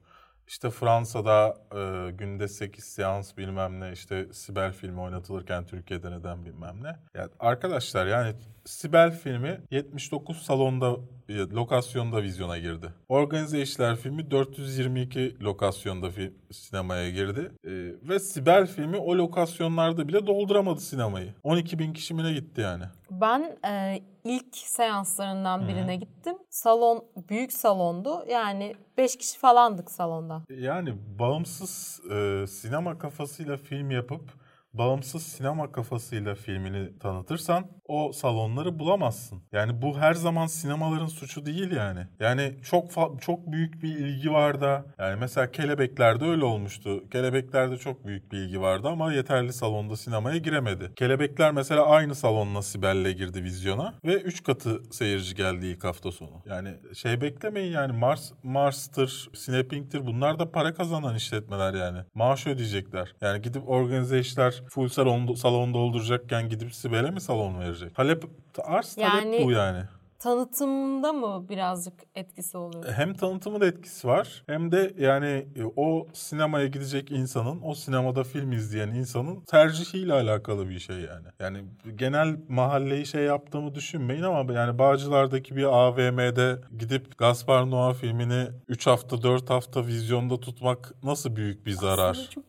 İşte Fransa'da e, günde 8 seans bilmem ne işte Sibel filmi oynatılırken Türkiye'de neden bilmem ne. Yani arkadaşlar yani Sibel filmi 79 salonda e, lokasyonda vizyona girdi. Organize İşler filmi 422 lokasyonda fi- sinemaya girdi. E, ve Sibel filmi o lokasyonlarda bile dolduramadı sinemayı. 12 bin kişi mi ne gitti yani. Ben e, ilk seanslarından birine gittim. Salon büyük salondu. Yani 5 kişi falandık salonda. Yani bağımsız e, sinema kafasıyla film yapıp bağımsız sinema kafasıyla filmini tanıtırsan o salonları bulamazsın. Yani bu her zaman sinemaların suçu değil yani. Yani çok çok büyük bir ilgi var da yani mesela Kelebekler'de öyle olmuştu. Kelebekler'de çok büyük bir ilgi vardı ama yeterli salonda sinemaya giremedi. Kelebekler mesela aynı salonla Sibel'le girdi vizyona ve 3 katı seyirci geldi ilk hafta sonu. Yani şey beklemeyin yani Mars Mars'tır, Snapping'tir bunlar da para kazanan işletmeler yani. Maaş ödeyecekler. Yani gidip organize işler full salon, salon dolduracakken gidip Sibel'e mi salon verecek? Talep, arz talep Yani- bu yani. Tanıtımda mı birazcık etkisi oluyor? Hem tanıtımın etkisi var hem de yani e, o sinemaya gidecek insanın, o sinemada film izleyen insanın tercihiyle alakalı bir şey yani. Yani genel mahalleyi şey yaptığımı düşünmeyin ama yani Bağcılar'daki bir AVM'de gidip Gaspar Noé filmini 3 hafta 4 hafta vizyonda tutmak nasıl büyük bir zarar. Aslında çok.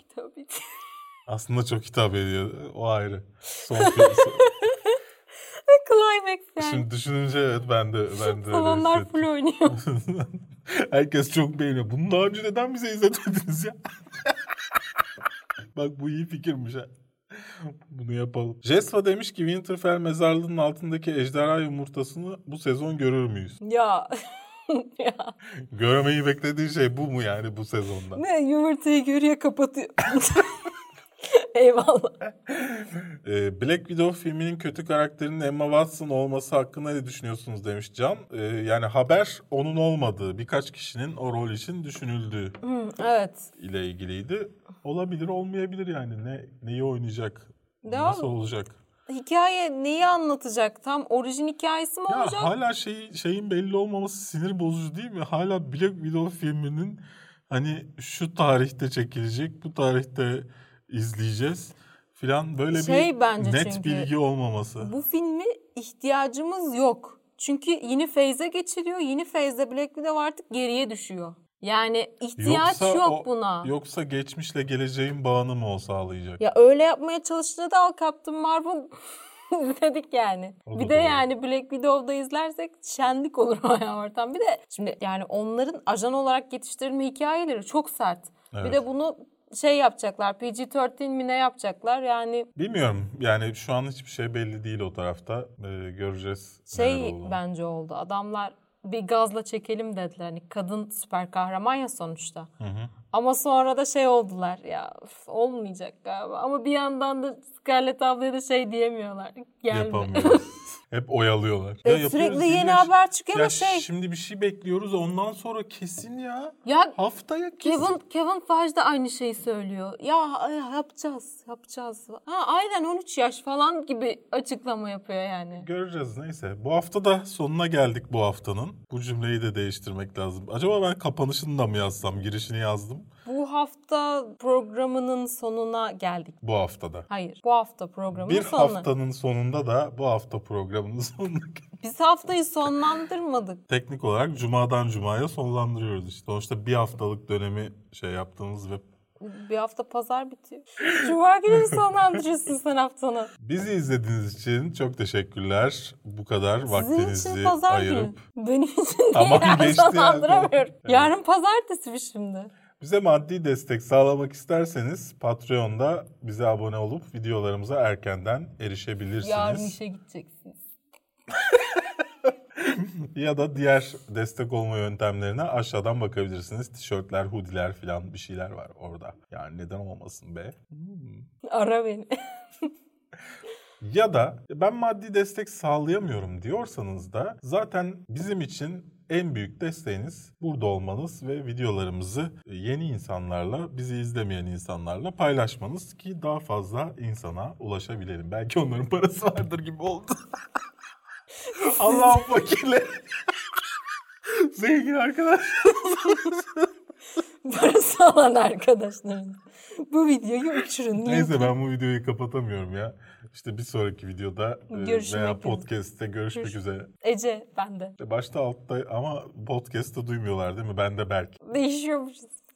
Aslında çok hitap ediyor. O ayrı. Son. Climax yani. Şimdi düşününce evet ben de ben de Salonlar full oynuyor. Herkes çok beğeniyor. Bunu daha önce neden bize izletmediniz ya? Bak bu iyi fikirmiş ha. Bunu yapalım. Jesva demiş ki Winterfell mezarlığının altındaki ejderha yumurtasını bu sezon görür müyüz? ya. ya. Görmeyi beklediğin şey bu mu yani bu sezonda? Ne yumurtayı görüyor kapatıyor. Eyvallah. Ee, Black Widow filminin kötü karakterinin Emma Watson olması hakkında ne düşünüyorsunuz demiş Can. Ee, yani haber onun olmadığı, birkaç kişinin o rol için düşünüldüğü Hmm, evet. ile ilgiliydi. Olabilir, olmayabilir yani. Ne neyi oynayacak? Devam. Nasıl olacak? Hikaye neyi anlatacak? Tam orijin hikayesi mi Ya olacak? hala şey şeyin belli olmaması sinir bozucu değil mi? Hala Black Widow filminin hani şu tarihte çekilecek, bu tarihte izleyeceğiz filan böyle Şey bir bence net çünkü- bilgi olmaması. Bu filmi ihtiyacımız yok. Çünkü yeni feyze geçiriyor. Yeni feyze Black Widow artık geriye düşüyor. Yani ihtiyaç yok o- buna. Yoksa geçmişle geleceğin bağını mı o sağlayacak? Ya öyle yapmaya çalıştığında da Al Captain Marvel İzledik yani. O bir de doğru. yani Black Widow'da izlersek şenlik olur bayağı ortam. Bir de şimdi yani onların ajan olarak yetiştirilme hikayeleri çok sert. Bir Evet. de bunu şey yapacaklar. PG-13 mi ne yapacaklar? Yani Bilmiyorum. Yani şu an hiçbir şey belli değil o tarafta. Ee, göreceğiz. şey bence oldu. Adamlar bir gazla çekelim dediler. Hani kadın süper kahraman ya sonuçta. Hı hı. Ama sonra da şey oldular ya üf, olmayacak galiba. Ama bir yandan da Scarlett ablaya da şey diyemiyorlar. Gelme. Yapamıyoruz. Hep oyalıyorlar. E, yapıyoruz, sürekli yeni yine- haber çıkıyor Ya ama şey. Şimdi bir şey bekliyoruz ondan sonra kesin ya. Ya Haftaya kesin. Kevin Kevin Feige de aynı şeyi söylüyor. Ya ay, yapacağız, yapacağız. Ha aynen 13 yaş falan gibi açıklama yapıyor yani. Göreceğiz neyse. Bu hafta da sonuna geldik bu haftanın. Bu cümleyi de değiştirmek lazım. Acaba ben kapanışını da mı yazsam? Girişini yazdım. Bu hafta programının sonuna geldik. Bu haftada. Hayır, bu hafta programının Bir sonuna. haftanın sonunda da bu hafta programının sonuna Biz haftayı sonlandırmadık. Teknik olarak cumadan cumaya sonlandırıyoruz işte. Sonuçta bir haftalık dönemi şey yaptığımız ve Bir hafta pazar bitiyor. Cuma günü mü sonlandırıyorsun sen haftanı? bizi izlediğiniz için çok teşekkürler. Bu kadar Sizin vaktinizi için pazar ayırıp günü. Benim için değil. Tamam, yani geçti yani. sonlandıramıyorum. Evet. Yarın pazartesi mi şimdi? Bize maddi destek sağlamak isterseniz Patreon'da bize abone olup videolarımıza erkenden erişebilirsiniz. Yarın işe gideceksiniz. Ya da diğer destek olma yöntemlerine aşağıdan bakabilirsiniz. Tişörtler, hoodiler falan bir şeyler var orada. Yani neden olmasın be. Ara beni. Ya da ben maddi destek sağlayamıyorum diyorsanız da zaten bizim için en büyük desteğiniz burada olmanız ve videolarımızı yeni insanlarla, bizi izlemeyen insanlarla paylaşmanız ki daha fazla insana ulaşabilelim. Belki onların parası vardır gibi oldu. Allah'ın fakirleri. Zengin arkadaş. Parası alan arkadaşlarım. Bu videoyu uçurun. Neyse ben bu videoyu kapatamıyorum ya. İşte bir sonraki videoda e, Görüşmek veya podcast'te görüşmek Görüş- üzere. Ece ben de. Başta altta ama podcast'ta duymuyorlar değil mi? Ben de Berk. Değişiyormuşuz.